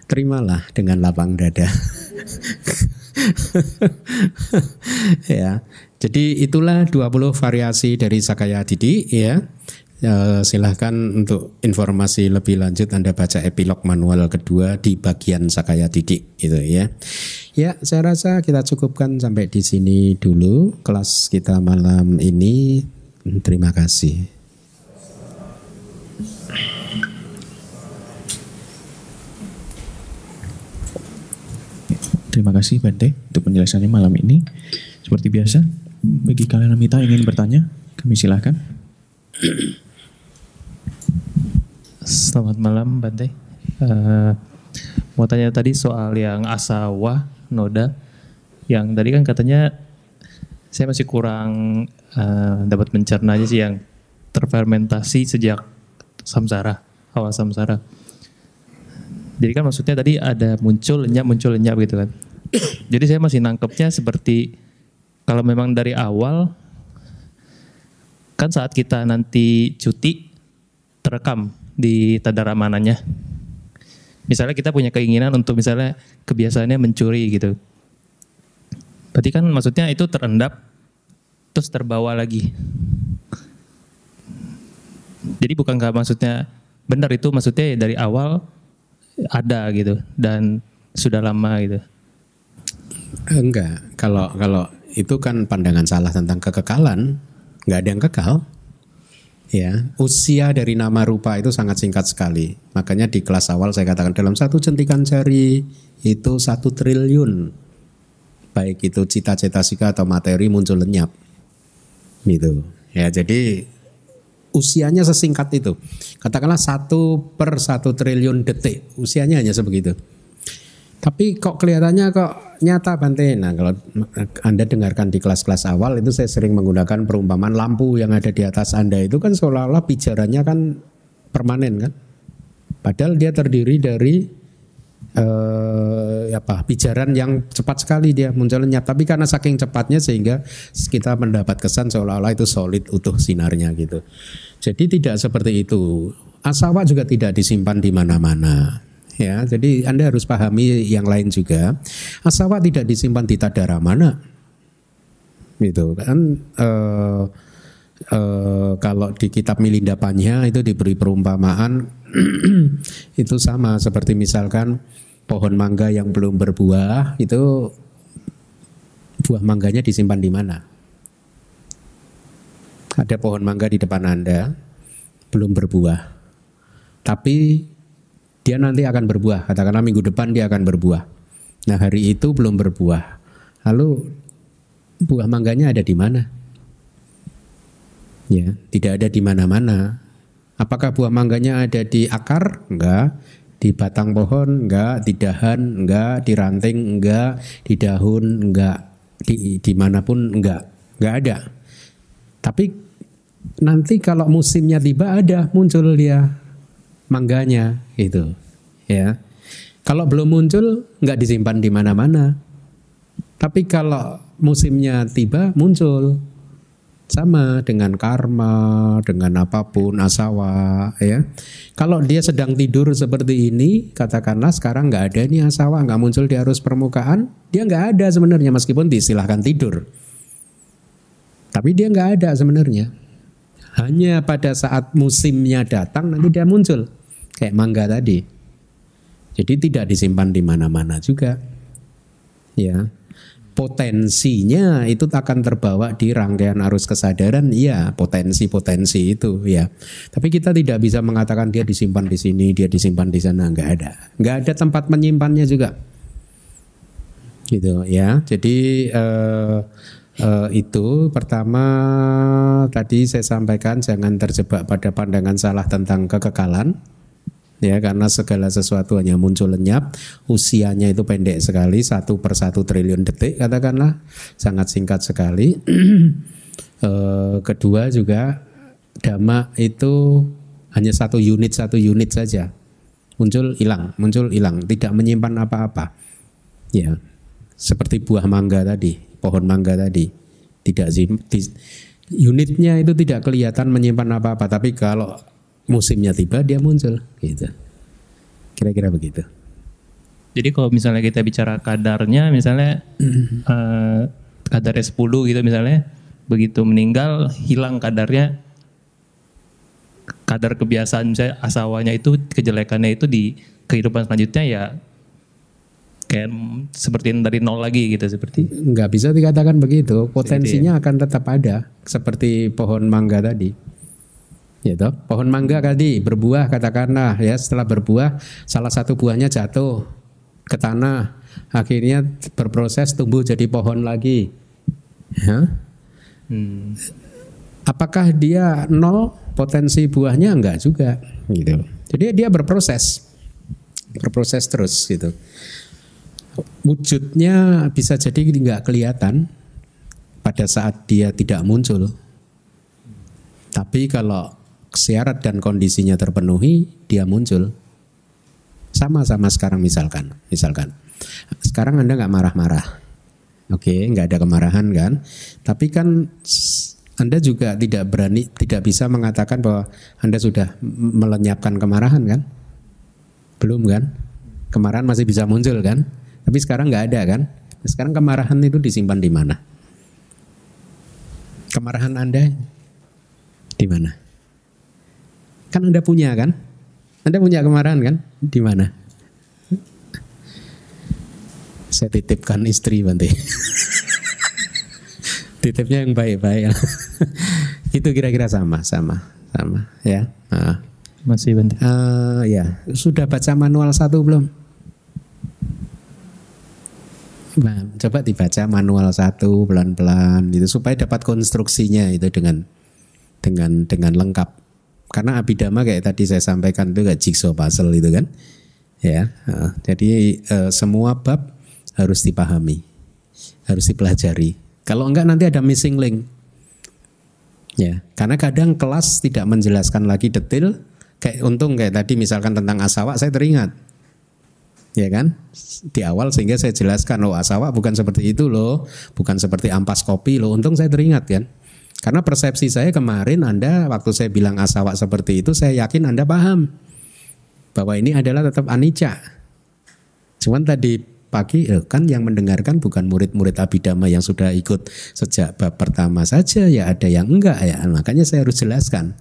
terimalah dengan lapang dada. ya. Jadi itulah 20 variasi dari Sakaya Didi ya. E, silahkan untuk informasi lebih lanjut Anda baca epilog manual kedua di bagian Sakaya Didi itu ya. Ya, saya rasa kita cukupkan sampai di sini dulu kelas kita malam ini. Terima kasih. Terima kasih Bante untuk penjelasannya malam ini. Seperti biasa, bagi kalian yang ingin bertanya, kami silahkan. Selamat malam Bante. Uh, mau tanya tadi soal yang asawa noda, yang tadi kan katanya saya masih kurang uh, dapat mencerna aja sih yang terfermentasi sejak samsara, awal samsara. Jadi kan maksudnya tadi ada muncul lenyap muncul lenyap gitu kan. Jadi saya masih nangkepnya seperti kalau memang dari awal kan saat kita nanti cuti terekam di tadara mananya. Misalnya kita punya keinginan untuk misalnya kebiasaannya mencuri gitu. Berarti kan maksudnya itu terendap terus terbawa lagi. Jadi bukankah maksudnya benar itu maksudnya dari awal ada gitu dan sudah lama gitu. Enggak, kalau kalau itu kan pandangan salah tentang kekekalan, nggak ada yang kekal. Ya, usia dari nama rupa itu sangat singkat sekali. Makanya di kelas awal saya katakan dalam satu centikan jari itu satu triliun. Baik itu cita-cita sika atau materi muncul lenyap. Gitu. Ya, jadi usianya sesingkat itu. Katakanlah satu per satu triliun detik. Usianya hanya sebegitu. Tapi kok kelihatannya kok nyata Bante. Nah kalau Anda dengarkan di kelas-kelas awal itu saya sering menggunakan perumpamaan lampu yang ada di atas Anda itu kan seolah-olah pijarannya kan permanen kan. Padahal dia terdiri dari eh, apa pijaran yang cepat sekali dia munculnya. Tapi karena saking cepatnya sehingga kita mendapat kesan seolah-olah itu solid utuh sinarnya gitu. Jadi tidak seperti itu. Asawa juga tidak disimpan di mana-mana ya. Jadi Anda harus pahami yang lain juga. Asawa tidak disimpan di tadara mana. Gitu kan uh, uh, kalau di kitab Milinda Panya itu diberi perumpamaan itu sama seperti misalkan pohon mangga yang belum berbuah itu buah mangganya disimpan di mana? Ada pohon mangga di depan Anda belum berbuah. Tapi dia nanti akan berbuah. Katakanlah minggu depan dia akan berbuah. Nah hari itu belum berbuah. Lalu buah mangganya ada di mana? Ya, tidak ada di mana-mana. Apakah buah mangganya ada di akar? Enggak. Di batang pohon? Enggak. Di dahan? Enggak. Di ranting? Enggak. Di daun? Enggak. Di di mana pun? Enggak. Enggak ada. Tapi nanti kalau musimnya tiba ada muncul dia mangganya gitu ya. Kalau belum muncul nggak disimpan di mana-mana. Tapi kalau musimnya tiba muncul. Sama dengan karma dengan apa pun asawa ya. Kalau dia sedang tidur seperti ini katakanlah sekarang nggak ada nih asawa nggak muncul di arus permukaan dia nggak ada sebenarnya meskipun disilahkan tidur. Tapi dia nggak ada sebenarnya. Hanya pada saat musimnya datang nanti dia muncul. Kayak mangga tadi. Jadi tidak disimpan di mana-mana juga. Ya. potensinya itu akan terbawa di rangkaian arus kesadaran. Iya potensi-potensi itu ya. Tapi kita tidak bisa mengatakan dia disimpan di sini dia disimpan di sana. Nggak ada. Nggak ada tempat menyimpannya juga. Gitu ya. Jadi eh, eh, itu pertama tadi saya sampaikan jangan terjebak pada pandangan salah tentang kekekalan ya karena segala sesuatu hanya muncul lenyap usianya itu pendek sekali satu per satu triliun detik katakanlah sangat singkat sekali. Eh, kedua juga dhamma itu hanya satu unit satu unit saja. Muncul hilang muncul hilang tidak menyimpan apa-apa. Ya seperti buah mangga tadi pohon mangga tadi tidak unitnya itu tidak kelihatan menyimpan apa-apa. Tapi kalau musimnya tiba dia muncul gitu. Kira-kira begitu. Jadi kalau misalnya kita bicara kadarnya, misalnya eh, kadarnya 10 gitu misalnya, begitu meninggal hilang kadarnya, kadar kebiasaan misalnya asawanya itu kejelekannya itu di kehidupan selanjutnya ya kayak seperti dari nol lagi gitu seperti. Nggak bisa dikatakan begitu potensinya akan tetap ada seperti pohon mangga tadi ya toh pohon mangga tadi berbuah katakanlah ya setelah berbuah salah satu buahnya jatuh ke tanah. Akhirnya berproses tumbuh jadi pohon lagi. Ya. Hmm, apakah dia nol potensi buahnya? Enggak juga gitu. Jadi dia berproses berproses terus gitu. Wujudnya bisa jadi nggak kelihatan pada saat dia tidak muncul. Tapi kalau syarat dan kondisinya terpenuhi dia muncul. Sama-sama sekarang misalkan misalkan. Sekarang anda nggak marah-marah. Oke nggak ada kemarahan kan? Tapi kan anda juga tidak berani tidak bisa mengatakan bahwa anda sudah melenyapkan kemarahan kan? Belum kan? Kemarahan masih bisa muncul kan? Tapi sekarang nggak ada kan? Sekarang kemarahan itu disimpan di mana? Kemarahan anda di mana kan anda punya kan? Anda punya kemarahan kan? Di mana? Saya titipkan istri nanti titipnya yang baik-baik. Itu kira-kira sama sama sama ya. Nah. masih. Eh, ya. Sudah baca manual satu belum? Nah, coba dibaca manual satu pelan-pelan itu supaya dapat konstruksinya itu dengan dengan dengan lengkap karena abidama kayak tadi saya sampaikan itu kayak jigsaw puzzle itu kan ya jadi eh, semua bab harus dipahami harus dipelajari kalau enggak nanti ada missing link Ya, karena kadang kelas tidak menjelaskan lagi detail. Kayak untung kayak tadi misalkan tentang asawa saya teringat. Ya kan? Di awal sehingga saya jelaskan oh asawa bukan seperti itu loh, bukan seperti ampas kopi loh. Untung saya teringat kan. Karena persepsi saya kemarin Anda waktu saya bilang asawa seperti itu saya yakin Anda paham bahwa ini adalah tetap anicca. Cuman tadi pagi eh, kan yang mendengarkan bukan murid-murid abidama yang sudah ikut sejak bab pertama saja ya ada yang enggak ya. Makanya saya harus jelaskan.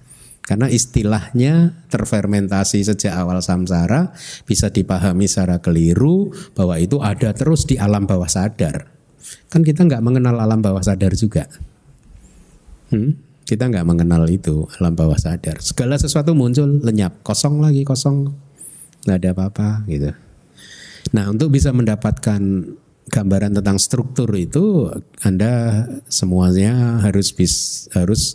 Karena istilahnya terfermentasi sejak awal samsara bisa dipahami secara keliru bahwa itu ada terus di alam bawah sadar. Kan kita nggak mengenal alam bawah sadar juga Hmm? kita nggak mengenal itu alam bawah sadar segala sesuatu muncul lenyap kosong lagi kosong nggak ada apa-apa gitu Nah, untuk bisa mendapatkan gambaran tentang struktur itu Anda semuanya harus bis, harus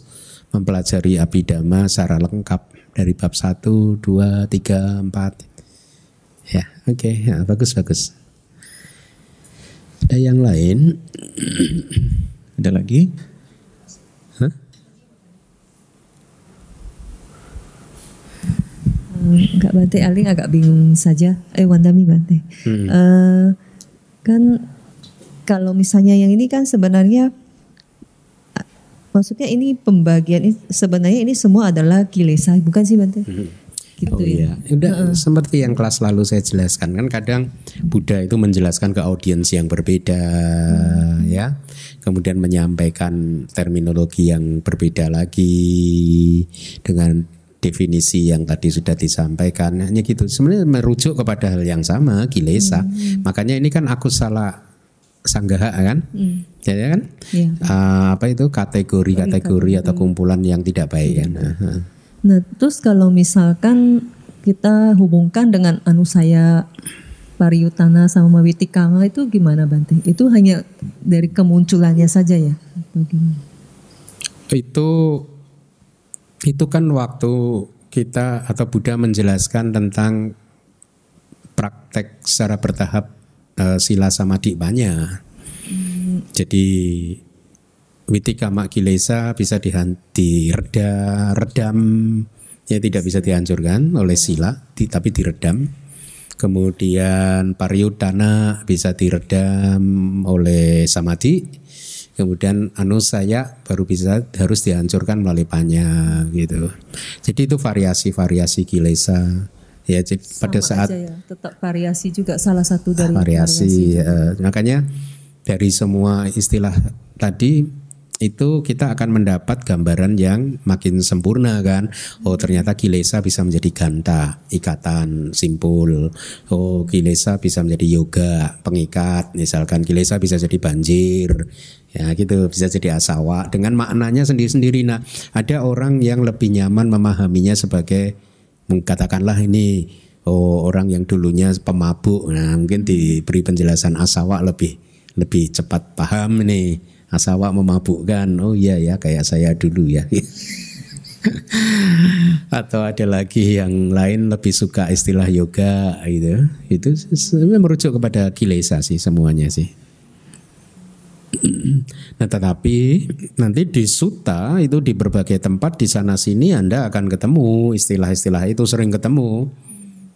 mempelajari abidama secara lengkap dari bab 1, 2, 3, 4. Ya, oke, ya, bagus bagus. Ada yang lain? Ada lagi? Hah? Eh, Kak Bante Aling agak bingung saja. Eh Wandami Bante. Hmm. Eh, kan kalau misalnya yang ini kan sebenarnya maksudnya ini pembagian ini- sebenarnya ini semua adalah kilesa bukan sih Bante? Gitu oh ya. iya, udah seperti yang kelas lalu saya jelaskan kan kadang Buddha itu menjelaskan ke audiens yang berbeda ya, kemudian menyampaikan terminologi yang berbeda lagi dengan definisi yang tadi sudah disampaikan hanya gitu sebenarnya merujuk kepada hal yang sama kilesa makanya ini kan aku salah sanggaha kan? Jadi kan Iya. eh, apa itu kategori-kategori atau kumpulan yang tidak baik kan? Nah, nah. Nah, terus kalau misalkan kita hubungkan dengan anusaya pariyutana sama witikama itu gimana Bante? Itu hanya dari kemunculannya saja ya? Atau gimana? itu itu kan waktu kita atau Buddha menjelaskan tentang praktek secara bertahap eh, sila samadhi banyak. Jadi witikama kilesa bisa dihan- direda, redam, ya tidak bisa dihancurkan oleh sila, di- tapi diredam. Kemudian pariyudana bisa diredam oleh samadhi. Kemudian anusaya baru bisa harus dihancurkan melalui panya gitu. Jadi itu variasi-variasi kilesa. Ya, jadi pada Sama saat aja ya, tetap variasi juga salah satu dari variasi. eh, makanya dari semua istilah tadi itu kita akan mendapat gambaran yang makin sempurna kan. Oh ternyata kilesa bisa menjadi ganta, ikatan, simpul. Oh kilesa bisa menjadi yoga, pengikat. Misalkan kilesa bisa jadi banjir. Ya gitu bisa jadi asawa dengan maknanya sendiri-sendiri. Nah ada orang yang lebih nyaman memahaminya sebagai katakanlah ini oh orang yang dulunya pemabuk nah mungkin diberi penjelasan asawa lebih lebih cepat paham nih asawa memabukkan oh iya ya kayak saya dulu ya atau ada lagi yang lain lebih suka istilah yoga gitu itu merujuk kepada kilesa sih semuanya sih Nah, tetapi nanti di suta itu di berbagai tempat di sana sini Anda akan ketemu istilah-istilah itu sering ketemu.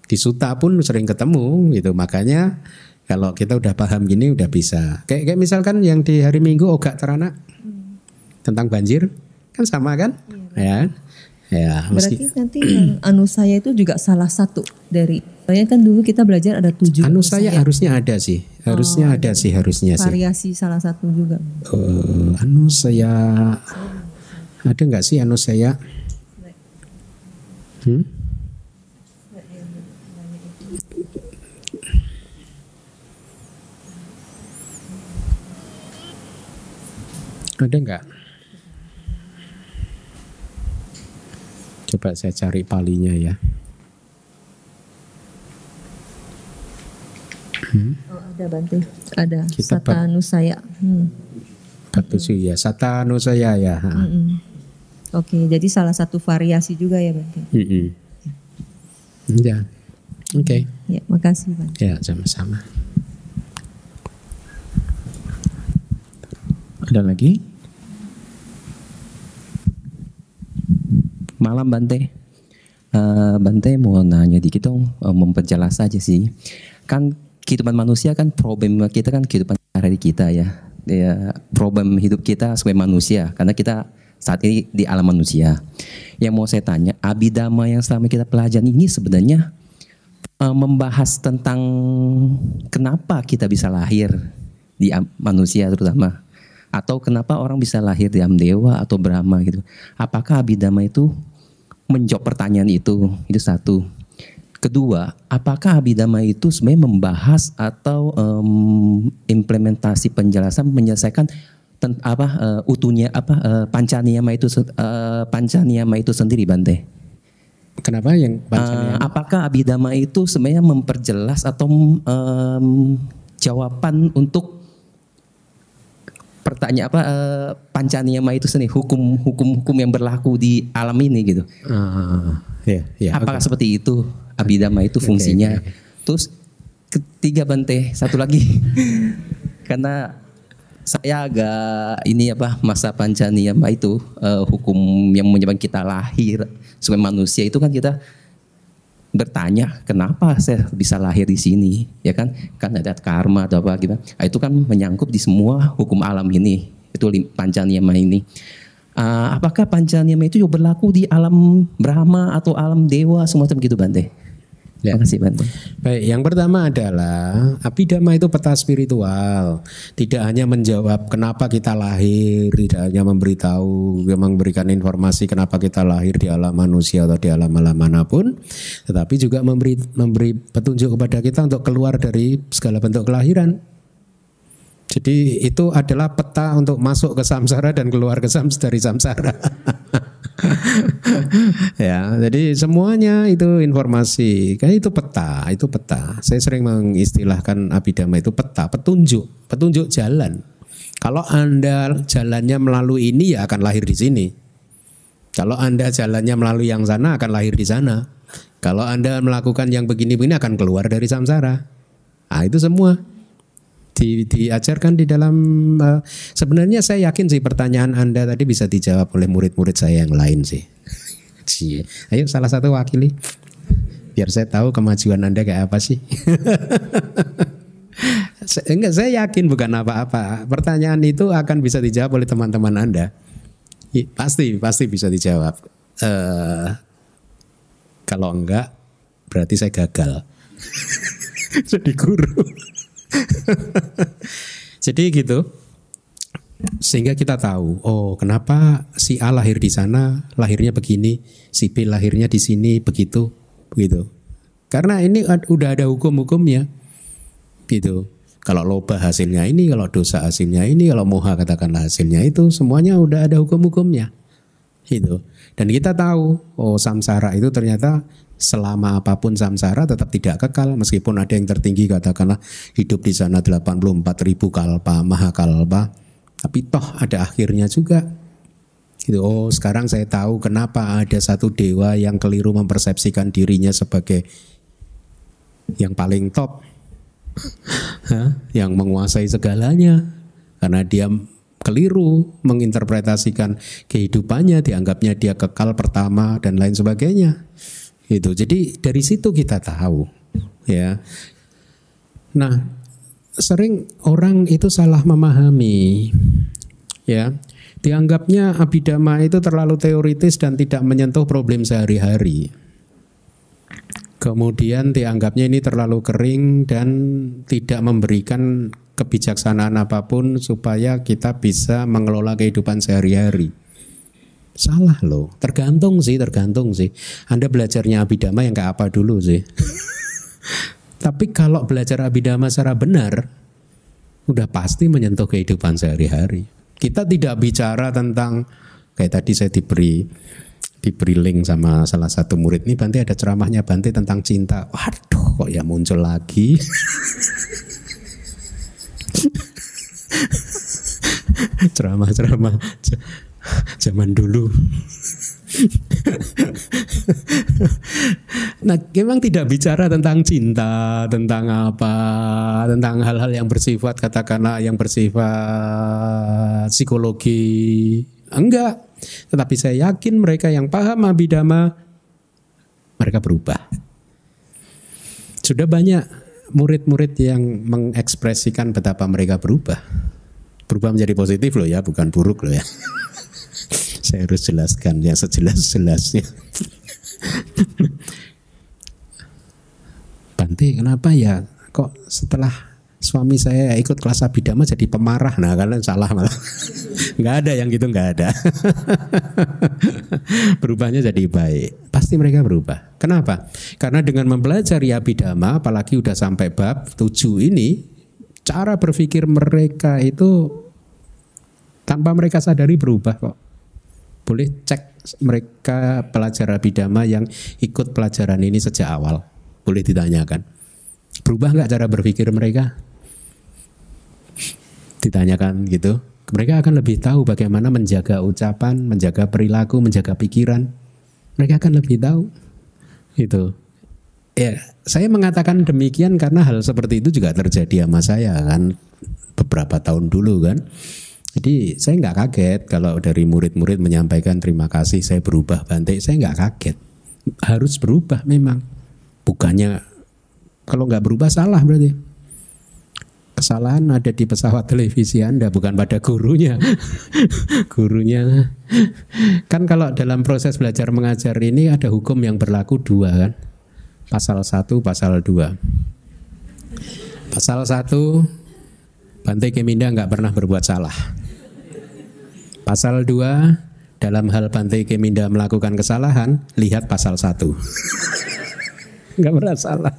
Di suta pun sering ketemu gitu. Makanya kalau kita udah paham gini udah bisa. Kayak kayak misalkan yang di hari Minggu ogak terana tentang banjir kan sama kan? Ya. Ya, meski Berarti nanti yang anusaya itu juga salah satu dari. Soalnya kan dulu kita belajar ada tujuh anu saya harusnya ada sih. Harusnya ada sih harusnya sih. variasi salah satu juga. Eh, anu saya ada nggak sih anu saya? Hmm? Ada nggak? Coba saya cari palinya ya. Oh, ada Bante. Ada Kita bab- Sata Anusaya. Hmm. Tujuh ya. Sata anu saya ya. ha. Mm-mm. Oke, jadi salah satu variasi juga ya Bante. Mm-mm. Ya. Oke. Ya, makasih Bante. Ya, sama-sama. Ada lagi? Malam Bante. Eh, Bante mau nanya dikit dong, eh, memperjelas aja sih. Kan kehidupan manusia kan problem kita kan kehidupan hari kita ya. Ya, problem hidup kita sebagai manusia karena kita saat ini di alam manusia. Yang mau saya tanya, abidama yang selama kita pelajari ini sebenarnya eh, membahas tentang kenapa kita bisa lahir di manusia terutama atau kenapa orang bisa lahir di alam dewa atau brahma gitu. Apakah abidama itu menjawab pertanyaan itu? Itu satu. Kedua, apakah abidama itu sebenarnya membahas atau em, implementasi penjelasan menyelesaikan ten- apa eh, utuhnya apa eh, pancaniyama itu se- eh, pancaniyama itu sendiri Bante? Kenapa yang bacanya? apakah abidama itu sebenarnya memperjelas atau em, jawaban untuk pertanyaan apa eh, pancaniyama itu sendiri hukum hukum hukum yang berlaku di alam ini gitu. Ah, ya, ya. apakah oke. seperti itu abidama itu fungsinya? oke. Terus ketiga Bante satu lagi karena saya agak ini apa masa pancaniyama itu eh, hukum yang menyebabkan kita lahir sebagai manusia itu kan kita bertanya kenapa saya bisa lahir di sini? Ya kan? Kan ada karma atau apa gitu. Nah, itu kan menyangkut di semua hukum alam ini. Itu pancaniyama ini. Ah, apakah pancaniyama itu berlaku di alam Brahma atau alam dewa semacam gitu Bante Ya. Terima kasih Bante Baik, yang pertama adalah abidama itu peta spiritual. Tidak hanya menjawab kenapa kita lahir, tidak hanya memberitahu, memberikan informasi kenapa kita lahir di alam manusia atau di alam-alam mana pun, tetapi juga memberi memberi petunjuk kepada kita untuk keluar dari segala bentuk kelahiran. Jadi itu adalah peta untuk masuk ke samsara dan keluar ke sams dari samsara. ya, jadi semuanya itu informasi. Kan itu peta, itu peta. Saya sering mengistilahkan abidama itu peta, petunjuk, petunjuk jalan. Kalau Anda jalannya melalui ini ya akan lahir di sini. Kalau Anda jalannya melalui yang sana akan lahir di sana. Kalau Anda melakukan yang begini-begini akan keluar dari samsara. Nah, itu semua di, diajarkan di dalam uh, sebenarnya saya yakin sih pertanyaan Anda tadi bisa dijawab oleh murid-murid saya yang lain sih. Cie. Ayo salah satu wakili. Biar saya tahu kemajuan Anda kayak apa sih. Enggak, saya yakin bukan apa-apa. Pertanyaan itu akan bisa dijawab oleh teman-teman Anda. Pasti, pasti bisa dijawab. Uh, kalau enggak, berarti saya gagal. Jadi guru. Jadi gitu. Sehingga kita tahu, oh kenapa si A lahir di sana, lahirnya begini, si B lahirnya di sini begitu, begitu. Karena ini udah ada hukum-hukumnya, gitu. Kalau loba hasilnya ini, kalau dosa hasilnya ini, kalau moha katakanlah hasilnya itu, semuanya udah ada hukum-hukumnya, gitu. Dan kita tahu, oh samsara itu ternyata selama apa pun samsara tetap tidak kekal meskipun ada yang tertinggi katakanlah hidup di sana 84 ribu kalpa maha kalpa. Tapi toh ada akhirnya juga. Gitu. Oh sekarang saya tahu kenapa ada satu dewa yang keliru mempersepsikan dirinya sebagai yang paling top. Yang menguasai segalanya. Karena dia keliru menginterpretasikan kehidupannya dianggapnya dia kekal pertama dan lain sebagainya itu. Jadi dari situ kita tahu ya. Nah, sering orang itu salah memahami ya. Dianggapnya abidama itu terlalu teoritis dan tidak menyentuh problem sehari-hari. Kemudian dianggapnya ini terlalu kering dan tidak memberikan kebijaksanaan apa pun supaya kita bisa mengelola kehidupan sehari-hari. Salah loh, tergantung sih, tergantung sih. Anda belajarnya abidama yang kayak apa dulu sih. Tapi kalau belajar abidama secara benar, udah pasti menyentuh kehidupan sehari-hari. Kita tidak bicara tentang kayak tadi saya diberi diberi link sama salah satu murid ini Bante ada ceramahnya Bante tentang cinta. Waduh, kok ya muncul lagi. ceramah-ceramah zaman dulu. nah, memang tidak bicara tentang cinta, tentang apa, tentang hal-hal yang bersifat katakanlah yang bersifat psikologi. Enggak. Tetapi saya yakin mereka yang paham abidama mereka berubah. Sudah banyak murid-murid yang mengekspresikan betapa mereka berubah. Berubah menjadi positif loh ya, bukan buruk loh ya. Saya harus jelaskan ya sejelas-jelasnya. Bante, kenapa ya? Kok setelah suami saya ikut kelas abidama jadi pemarah? Nah kalian salah malah nggak ada yang gitu nggak ada. Berubahnya jadi baik. Pasti mereka berubah. Kenapa? Karena dengan mempelajari abidama apalagi udah sampai bab tujuh ini cara berpikir mereka itu tanpa mereka sadari berubah kok boleh cek mereka pelajar abidama yang ikut pelajaran ini sejak awal. Boleh ditanyakan. Berubah nggak cara berpikir mereka? Ditanyakan gitu. Mereka akan lebih tahu bagaimana menjaga ucapan, menjaga perilaku, menjaga pikiran. Mereka akan lebih tahu. Itu. Ya, saya mengatakan demikian karena hal seperti itu juga terjadi sama saya kan beberapa tahun dulu kan. Jadi saya nggak kaget kalau dari murid-murid menyampaikan terima kasih saya berubah Bante, saya nggak kaget. Harus berubah memang. Bukannya kalau nggak berubah salah berarti. Kesalahan ada di pesawat televisi Anda bukan pada gurunya. gurunya. Kan kalau dalam proses belajar mengajar ini ada hukum yang berlaku dua kan. Pasal 1, pasal 2. Pasal 1 Bante Keminda nggak pernah berbuat salah. Pasal 2 dalam hal Bante Keminda melakukan kesalahan, lihat pasal 1. Enggak salah.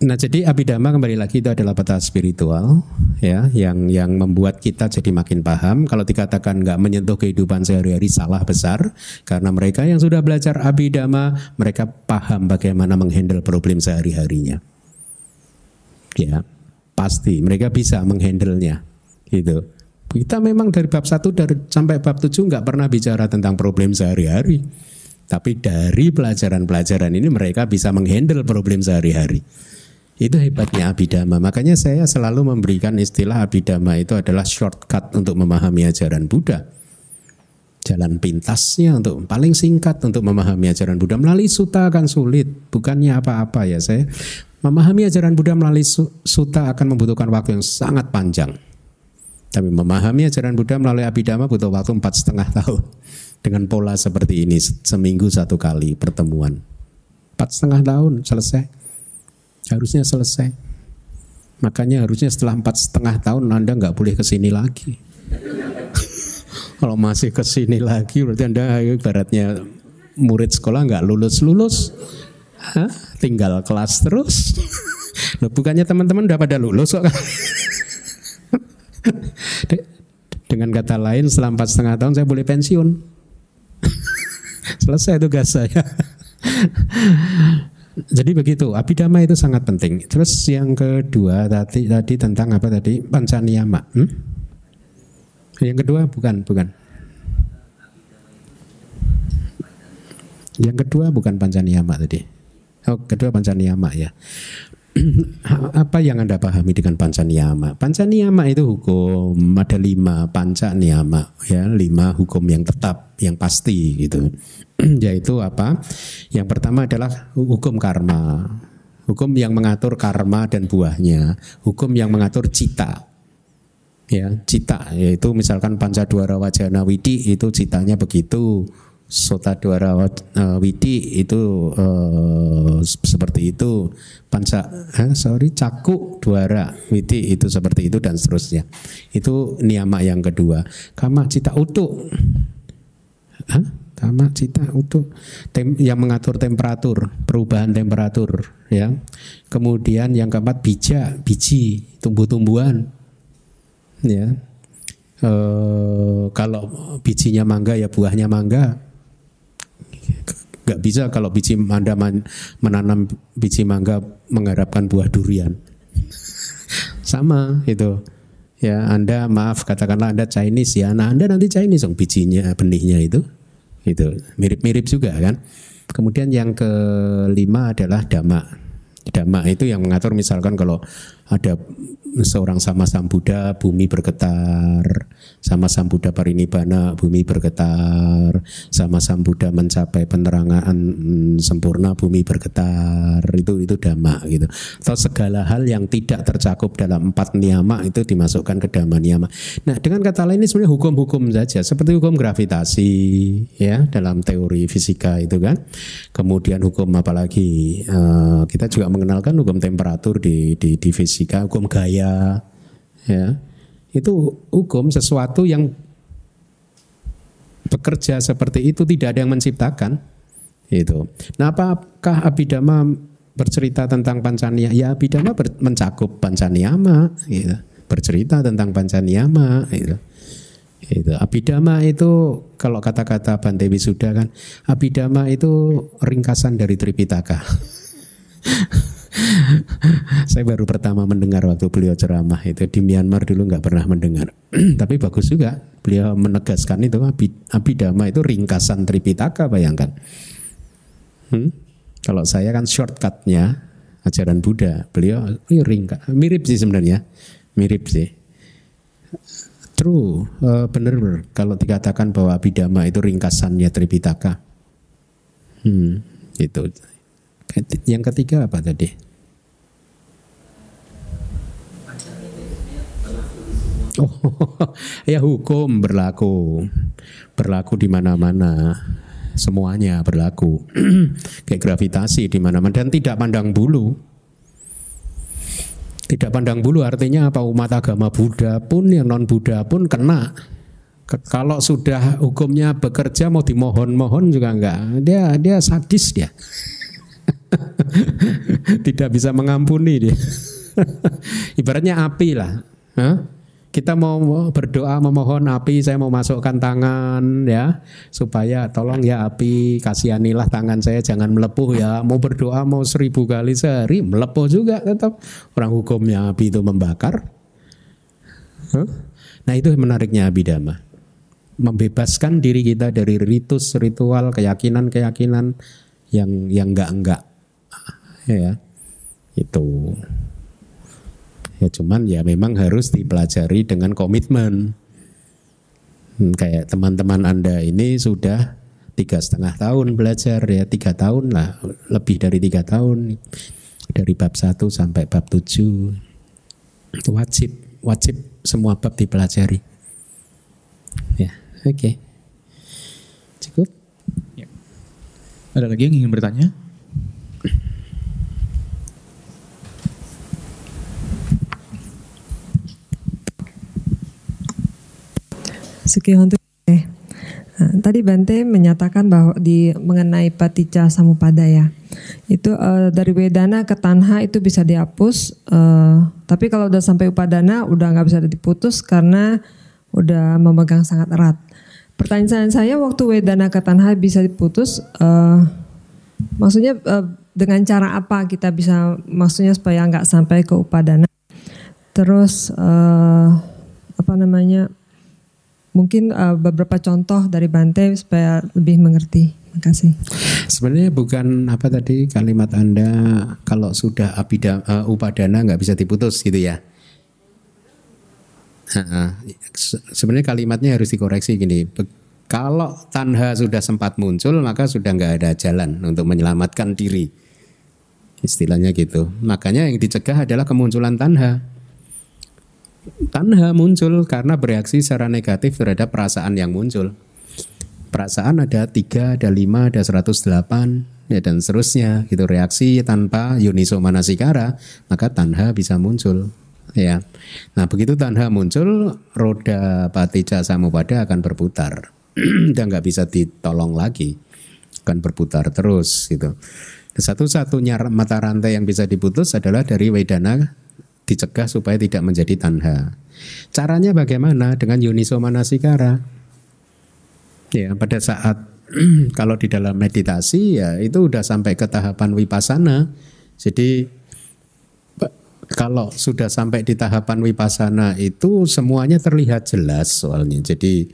Nah, jadi abidama kembali lagi itu adalah peta spiritual ya yang yang membuat kita jadi makin paham. Kalau dikatakan nggak menyentuh kehidupan sehari-hari salah besar karena mereka yang sudah belajar abidama mereka paham bagaimana menghandle problem sehari-harinya. Ya, pasti mereka bisa menghandlenya gitu. Kita memang dari bab 1 dari sampai bab 7 nggak pernah bicara tentang problem sehari-hari. Tapi dari pelajaran-pelajaran ini mereka bisa menghandle problem sehari-hari. Itu hebatnya abidama. Makanya saya selalu memberikan istilah abidama itu adalah shortcut untuk memahami ajaran Buddha. Jalan pintasnya untuk paling singkat untuk memahami ajaran Buddha melalui suta akan sulit, bukannya apa-apa ya saya. Memahami ajaran Buddha melalui suta akan membutuhkan waktu yang sangat panjang. Tapi memahami ajaran Buddha melalui abidama butuh waktu empat setengah tahun dengan pola seperti ini seminggu satu kali pertemuan. Empat setengah tahun selesai harusnya selesai. Makanya harusnya setelah empat setengah tahun Anda nggak boleh ke sini lagi. Kalau masih ke sini lagi berarti Anda ibaratnya murid sekolah nggak lulus lulus, Hah? tinggal kelas terus. Loh, bukannya teman-teman udah pada lulus kok? Dengan kata lain setelah empat setengah tahun saya boleh pensiun. Selesai tugas saya. Jadi begitu, abidama itu sangat penting. Terus yang kedua tadi tadi tentang apa tadi? Pancaniyama. Hmm? Yang kedua bukan, bukan. Yang kedua bukan pancaniyama tadi. Oh, kedua pancaniyama ya. apa yang Anda pahami dengan pancaniyama? Pancaniyama itu hukum ada lima pancaniyama ya, lima hukum yang tetap, yang pasti gitu. Yaitu apa? Yang pertama adalah hukum karma. Hukum yang mengatur karma dan buahnya, hukum yang mengatur cita. Ya, cita yaitu misalkan pancadwara wajana widi itu citanya begitu Sota Dwara uh, Widi itu uh, seperti itu. Panca eh, sorry Caku Dwara Widi itu seperti itu dan seterusnya. Itu niyama yang kedua. Kama Cita Utuh Hah? Kama Cita Utuh Tem yang mengatur temperatur perubahan temperatur ya. Kemudian yang keempat bija biji tumbuh-tumbuhan ya. E, kalau bijinya mangga ya buahnya mangga Gak bisa kalau biji Anda menanam biji mangga mengharapkan buah durian. Sama itu. Ya, Anda maaf katakanlah Anda Chinese ya. Nah, Anda nanti Chinese dong bijinya, benihnya itu. Itu mirip-mirip juga kan. Kemudian yang kelima adalah dhamma. Dhamma itu yang mengatur misalkan kalau ada seorang sama Sang Buddha bumi bergetar, sama Sang Buddha parinibbana bumi bergetar, sama Sang Buddha mencapai penerangan mm, sempurna bumi bergetar. Itu itu dhamma gitu. Atau segala hal yang tidak tercakup dalam empat niyama itu dimasukkan ke dhamma niyama. Nah, dengan kata lain ini sebenarnya hukum-hukum saja seperti hukum gravitasi ya dalam teori fisika itu kan. Kemudian hukum apalagi uh, kita juga mengenalkan hukum temperatur di di, di fisika, hukum gaya ya itu hukum sesuatu yang bekerja seperti itu tidak ada yang menciptakan itu. Nah, apakah abidama bercerita tentang pancaniya? Ya, ber, mencakup pancaniyama gitu. Bercerita tentang pancaniyama gitu. Itu abidama itu kalau kata-kata Bante Wisuda kan abidama itu ringkasan dari Tripitaka. saya baru pertama mendengar waktu beliau ceramah itu di Myanmar dulu nggak pernah mendengar. Tapi bagus juga beliau menegaskan itu abidama itu ringkasan Tripitaka bayangkan. Hmm? Kalau saya kan shortcutnya ajaran Buddha, beliau ringkas mirip sih sebenarnya, mirip sih. True, uh, bener kalau dikatakan bahwa abidama itu ringkasannya Tripitaka. Hmm, itu. Yang ketiga apa tadi? Oh, ya hukum berlaku. Berlaku di mana-mana. Semuanya berlaku. Kayak gravitasi di mana-mana dan tidak pandang bulu. Tidak pandang bulu artinya apa umat agama Buddha pun yang non Buddha pun kena. Kalau sudah hukumnya bekerja mau dimohon-mohon juga enggak. Dia dia sadis dia. tidak bisa mengampuni dia. Ibaratnya api lah. Hah? Kita mau berdoa memohon api, saya mau masukkan tangan ya supaya tolong ya api kasihanilah tangan saya jangan melepuh ya. Mau berdoa mau seribu kali sehari melepuh juga tetap orang hukumnya api itu membakar. Hah? Nah itu menariknya abidama, membebaskan diri kita dari ritus ritual keyakinan-keyakinan yang yang enggak enggak ya itu. Ya cuman ya memang harus dipelajari dengan komitmen. Hmm, kayak teman-teman anda ini sudah tiga setengah tahun belajar ya tiga tahun lah lebih dari tiga tahun dari bab 1 sampai bab 7 wajib wajib semua bab dipelajari ya oke okay. cukup Ada lagi yang ingin bertanya? Sukihontu. Eh, Nah, tadi Bante menyatakan bahwa di mengenai paticca samupada ya. Itu eh, dari wedana ke tanha itu bisa dihapus. eh, tapi kalau udah sampai upadana udah nggak bisa diputus karena udah memegang sangat erat. Pertanyaan saya waktu wedana ke tanha bisa diputus eh, maksudnya eh, dengan cara apa kita bisa maksudnya supaya nggak sampai ke upadana. Terus eh, apa namanya? Mungkin uh, beberapa contoh dari Bante supaya lebih mengerti. Terima kasih. Sebenarnya bukan apa tadi kalimat anda kalau sudah abida, uh, upadana nggak bisa diputus gitu ya. Se- Sebenarnya kalimatnya harus dikoreksi gini. Kalau tanha sudah sempat muncul maka sudah nggak ada jalan untuk menyelamatkan diri. Istilahnya gitu. Makanya yang dicegah adalah kemunculan tanha. Tanha muncul karena bereaksi secara negatif terhadap perasaan yang muncul. Perasaan ada tiga, ada lima, ada 108, ya dan seterusnya. Gitu reaksi tanpa yuniso manasikara, maka tanha bisa muncul. Ya, nah begitu tanha muncul, roda paticca samupada akan berputar dan nggak bisa ditolong lagi, akan berputar terus gitu. Satu-satunya mata rantai yang bisa diputus adalah dari wedana dicegah supaya tidak menjadi tanha. Caranya bagaimana? Dengan yuniso manasikara. Ya, pada saat kalau di dalam meditasi ya itu udah sampai ke tahapan wipasana. Jadi kalau sudah sampai di tahapan wipasana itu semuanya terlihat jelas soalnya. Jadi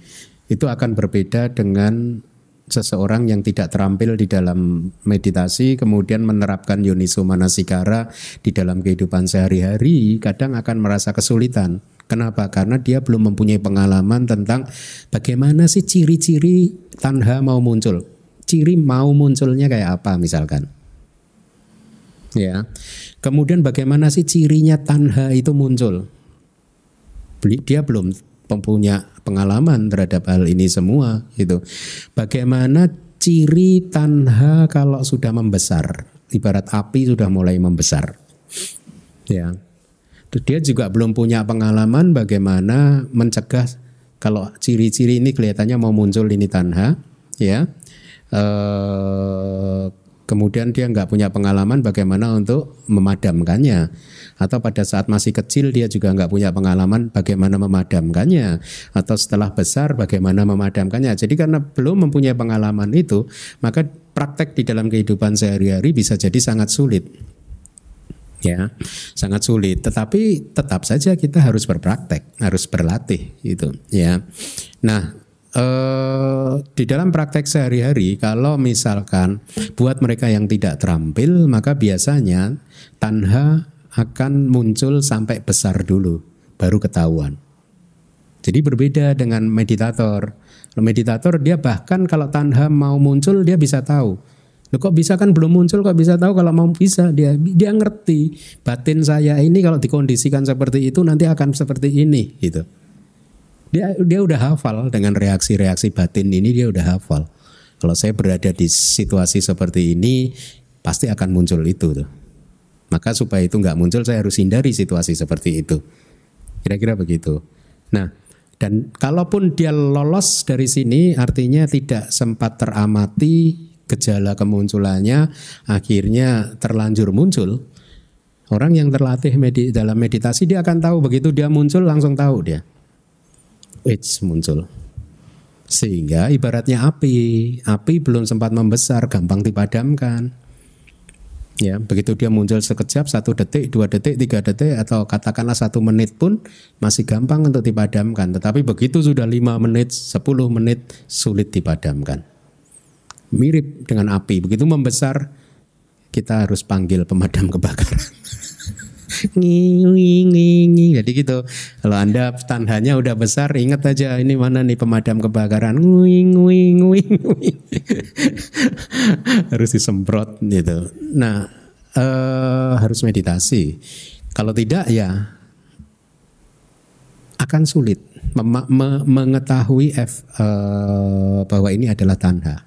itu akan berbeda dengan seseorang yang tidak terampil di dalam meditasi kemudian menerapkan yoniso manasikara di dalam kehidupan sehari-hari kadang akan merasa kesulitan. Kenapa? Karena dia belum mempunyai pengalaman tentang bagaimana sih ciri-ciri tanha mau muncul. Ciri mau munculnya kayak apa misalkan. Ya. Kemudian bagaimana sih cirinya tanha itu muncul? Dia belum mempunyai pengalaman terhadap hal ini semua gitu. Bagaimana ciri tanha kalau sudah membesar? Ibarat api sudah mulai membesar. Ya. Dia juga belum punya pengalaman bagaimana mencegah kalau ciri-ciri ini kelihatannya mau muncul ini tanha, ya. Eh, kemudian dia nggak punya pengalaman bagaimana untuk memadamkannya. Atau pada saat masih kecil dia juga nggak punya pengalaman bagaimana memadamkannya. Atau setelah besar bagaimana memadamkannya. Jadi karena belum mempunyai pengalaman itu maka praktek di dalam kehidupan sehari-hari bisa jadi sangat sulit. Ya sangat sulit. Tetapi tetap saja kita harus berpraktek harus berlatih gitu ya. Nah eh, di dalam praktek sehari-hari kalau misalkan buat mereka yang tidak terampil maka biasanya tanha akan muncul sampai besar dulu baru ketahuan jadi berbeda dengan meditator. Meditator dia bahkan kalau tanha mau muncul dia bisa tahu. Loh kok bisa kan belum muncul kok bisa tahu kalau mau bisa dia dia ngerti batin saya ini kalau dikondisikan seperti itu nanti akan seperti ini gitu. Dia dia udah hafal dengan reaksi-reaksi batin ini dia udah hafal. Kalau saya berada di situasi seperti ini pasti akan muncul itu tuh. Maka supaya itu nggak muncul saya harus hindari situasi seperti itu. Kira-kira begitu. Nah, dan kalaupun dia lolos dari sini artinya tidak sempat teramati gejala kemunculannya akhirnya terlanjur muncul. Orang yang terlatih medi dalam meditasi dia akan tahu begitu dia muncul langsung tahu dia. Which muncul. Sehingga ibaratnya api, api belum sempat membesar, gampang dipadamkan. Ya, begitu dia muncul sekejap, satu detik, dua detik, tiga detik, atau katakanlah satu menit pun masih gampang untuk dipadamkan. Tetapi begitu sudah lima menit, sepuluh menit, sulit dipadamkan. Mirip dengan api, begitu membesar, kita harus panggil pemadam kebakaran. nging, Jadi gitu. Kalau Anda tandanya udah besar, ingat aja ini mana nih pemadam kebakaran. Nging, nging, harus disemprot gitu. Nah, eh, harus meditasi. Kalau tidak ya akan sulit mem- me- mengetahui F, eh, bahwa ini adalah tanha.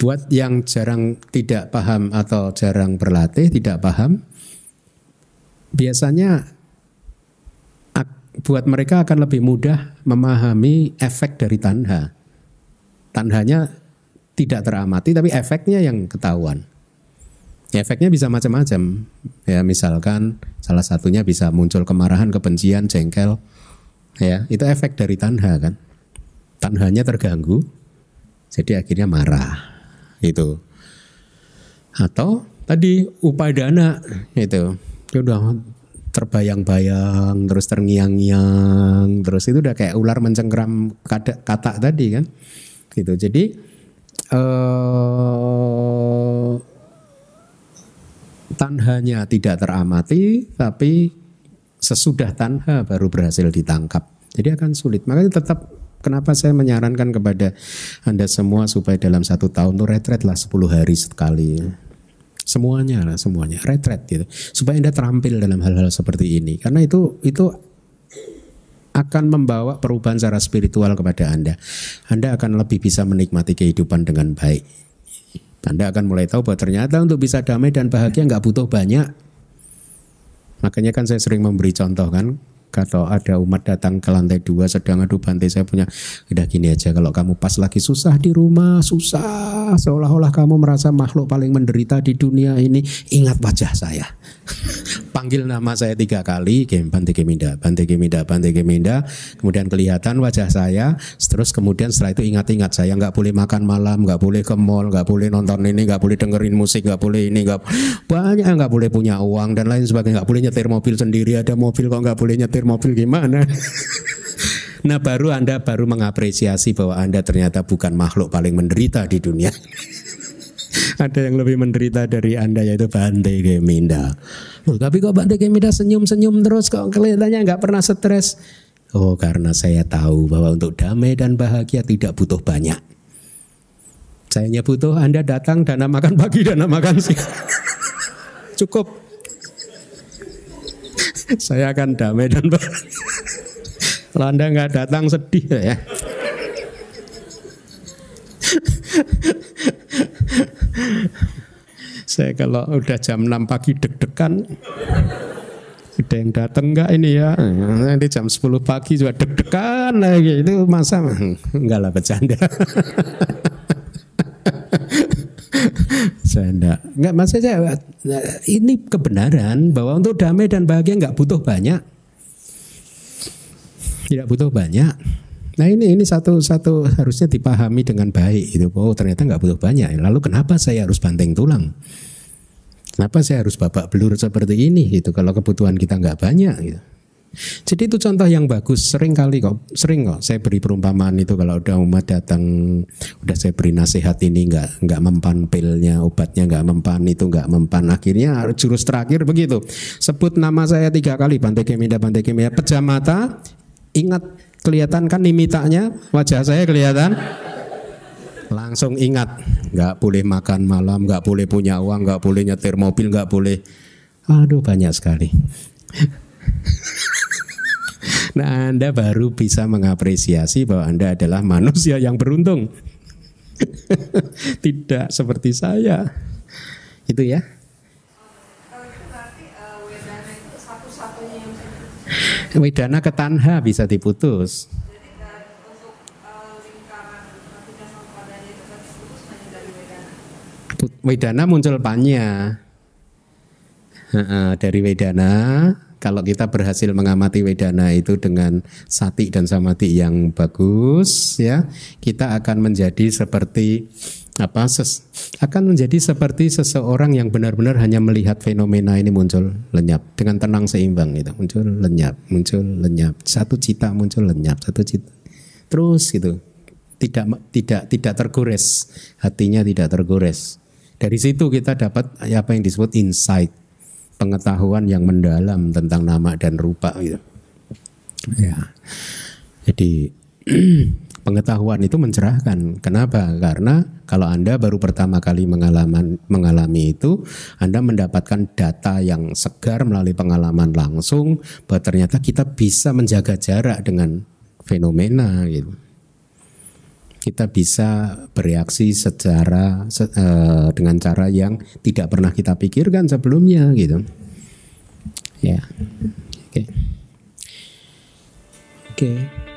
Buat yang jarang tidak paham atau jarang berlatih, tidak paham, biasanya buat mereka akan lebih mudah memahami efek dari tanha. Tanhanya tidak teramati, tapi efeknya yang ketahuan. Ya, efeknya bisa macam-macam. Ya, misalkan salah satunya bisa muncul kemarahan, kebencian, jengkel. Ya, itu efek dari tanha kan. Tanhanya terganggu, jadi akhirnya marah. Itu. Atau tadi upadana itu. Dia udah terbayang-bayang, terus terngiang-ngiang, terus itu udah kayak ular mencengkram kata, kata tadi kan. Gitu. Jadi eh tanhanya tidak teramati tapi sesudah tanha baru berhasil ditangkap. Jadi akan sulit. Makanya tetap kenapa saya menyarankan kepada Anda semua supaya dalam satu tahun tuh retret lah 10 hari sekali. Semuanya lah, semuanya retret gitu. Supaya Anda terampil dalam hal-hal seperti ini. Karena itu itu akan membawa perubahan secara spiritual kepada Anda. Anda akan lebih bisa menikmati kehidupan dengan baik. Anda akan mulai tahu bahwa ternyata untuk bisa damai dan bahagia nggak butuh banyak. Makanya kan saya sering memberi contoh kan, kalau ada umat datang ke lantai dua sedang adu bantai saya punya udah gini aja kalau kamu pas lagi susah di rumah susah seolah-olah kamu merasa makhluk paling menderita di dunia ini ingat wajah saya. Panggil nama saya tiga kali game Bante Geminda Bante Geminda Bante Geminda kemudian kelihatan wajah saya terus kemudian setelah itu ingat-ingat saya nggak boleh makan malam nggak boleh ke mall nggak boleh nonton ini nggak boleh dengerin musik nggak boleh ini nggak banyak nggak boleh punya uang dan lain sebagainya nggak boleh nyetir mobil sendiri ada mobil kok nggak boleh nyetir mobil gimana Nah baru Anda baru mengapresiasi bahwa Anda ternyata bukan makhluk paling menderita di dunia. Ada yang lebih menderita dari Anda yaitu Bante Geminda. Loh, tapi kok Bante Geminda senyum-senyum terus kok kelihatannya nggak pernah stres. Oh karena saya tahu bahwa untuk damai dan bahagia tidak butuh banyak. Saya hanya butuh Anda datang dana makan pagi, dana makan siang. Cukup. Saya akan damai dan bahagia. Kalau Anda nggak datang sedih ya. Saya kalau udah jam 6 pagi deg-degan ada yang datang enggak ini ya nanti jam 10 pagi juga deg-degan lagi itu masa enggak lah bercanda saya enggak enggak saya ini kebenaran bahwa untuk damai dan bahagia enggak butuh banyak tidak butuh banyak Nah ini ini satu satu harusnya dipahami dengan baik itu. Oh ternyata nggak butuh banyak. Lalu kenapa saya harus banting tulang? Kenapa saya harus babak belur seperti ini? Itu kalau kebutuhan kita nggak banyak. Gitu. Jadi itu contoh yang bagus. Sering kali kok, sering kok saya beri perumpamaan itu kalau udah umat datang, udah saya beri nasihat ini nggak nggak mempan pilnya, obatnya nggak mempan itu nggak mempan. Akhirnya jurus terakhir begitu. Sebut nama saya tiga kali, Bante Keminda, Bante Keminda. Pejam mata, ingat kelihatan kan nimitanya wajah saya kelihatan langsung ingat nggak boleh makan malam nggak boleh punya uang nggak boleh nyetir mobil nggak boleh aduh banyak sekali nah anda baru bisa mengapresiasi bahwa anda adalah manusia yang beruntung tidak seperti saya itu ya Wedana ke tanha bisa diputus. Wedana muncul panya. Dari Wedana kalau kita berhasil mengamati Wedana itu dengan sati dan samadhi yang bagus ya, kita akan menjadi seperti apa ses, akan menjadi seperti seseorang yang benar-benar hanya melihat fenomena ini muncul lenyap. Dengan tenang seimbang gitu muncul lenyap muncul lenyap. Satu cita muncul lenyap satu cita terus gitu. Tidak tidak tidak tergores hatinya tidak tergores. Dari situ kita dapat apa yang disebut insight pengetahuan yang mendalam tentang nama dan rupa gitu ya jadi pengetahuan itu mencerahkan. Kenapa? Karena kalau Anda baru pertama kali mengalami, mengalami itu, Anda mendapatkan data yang segar melalui pengalaman langsung bahwa ternyata kita bisa menjaga jarak dengan fenomena gitu. Kita bisa bereaksi secara se, uh, dengan cara yang tidak pernah kita pikirkan sebelumnya gitu. Ya. Oke. Okay. Oke. Okay.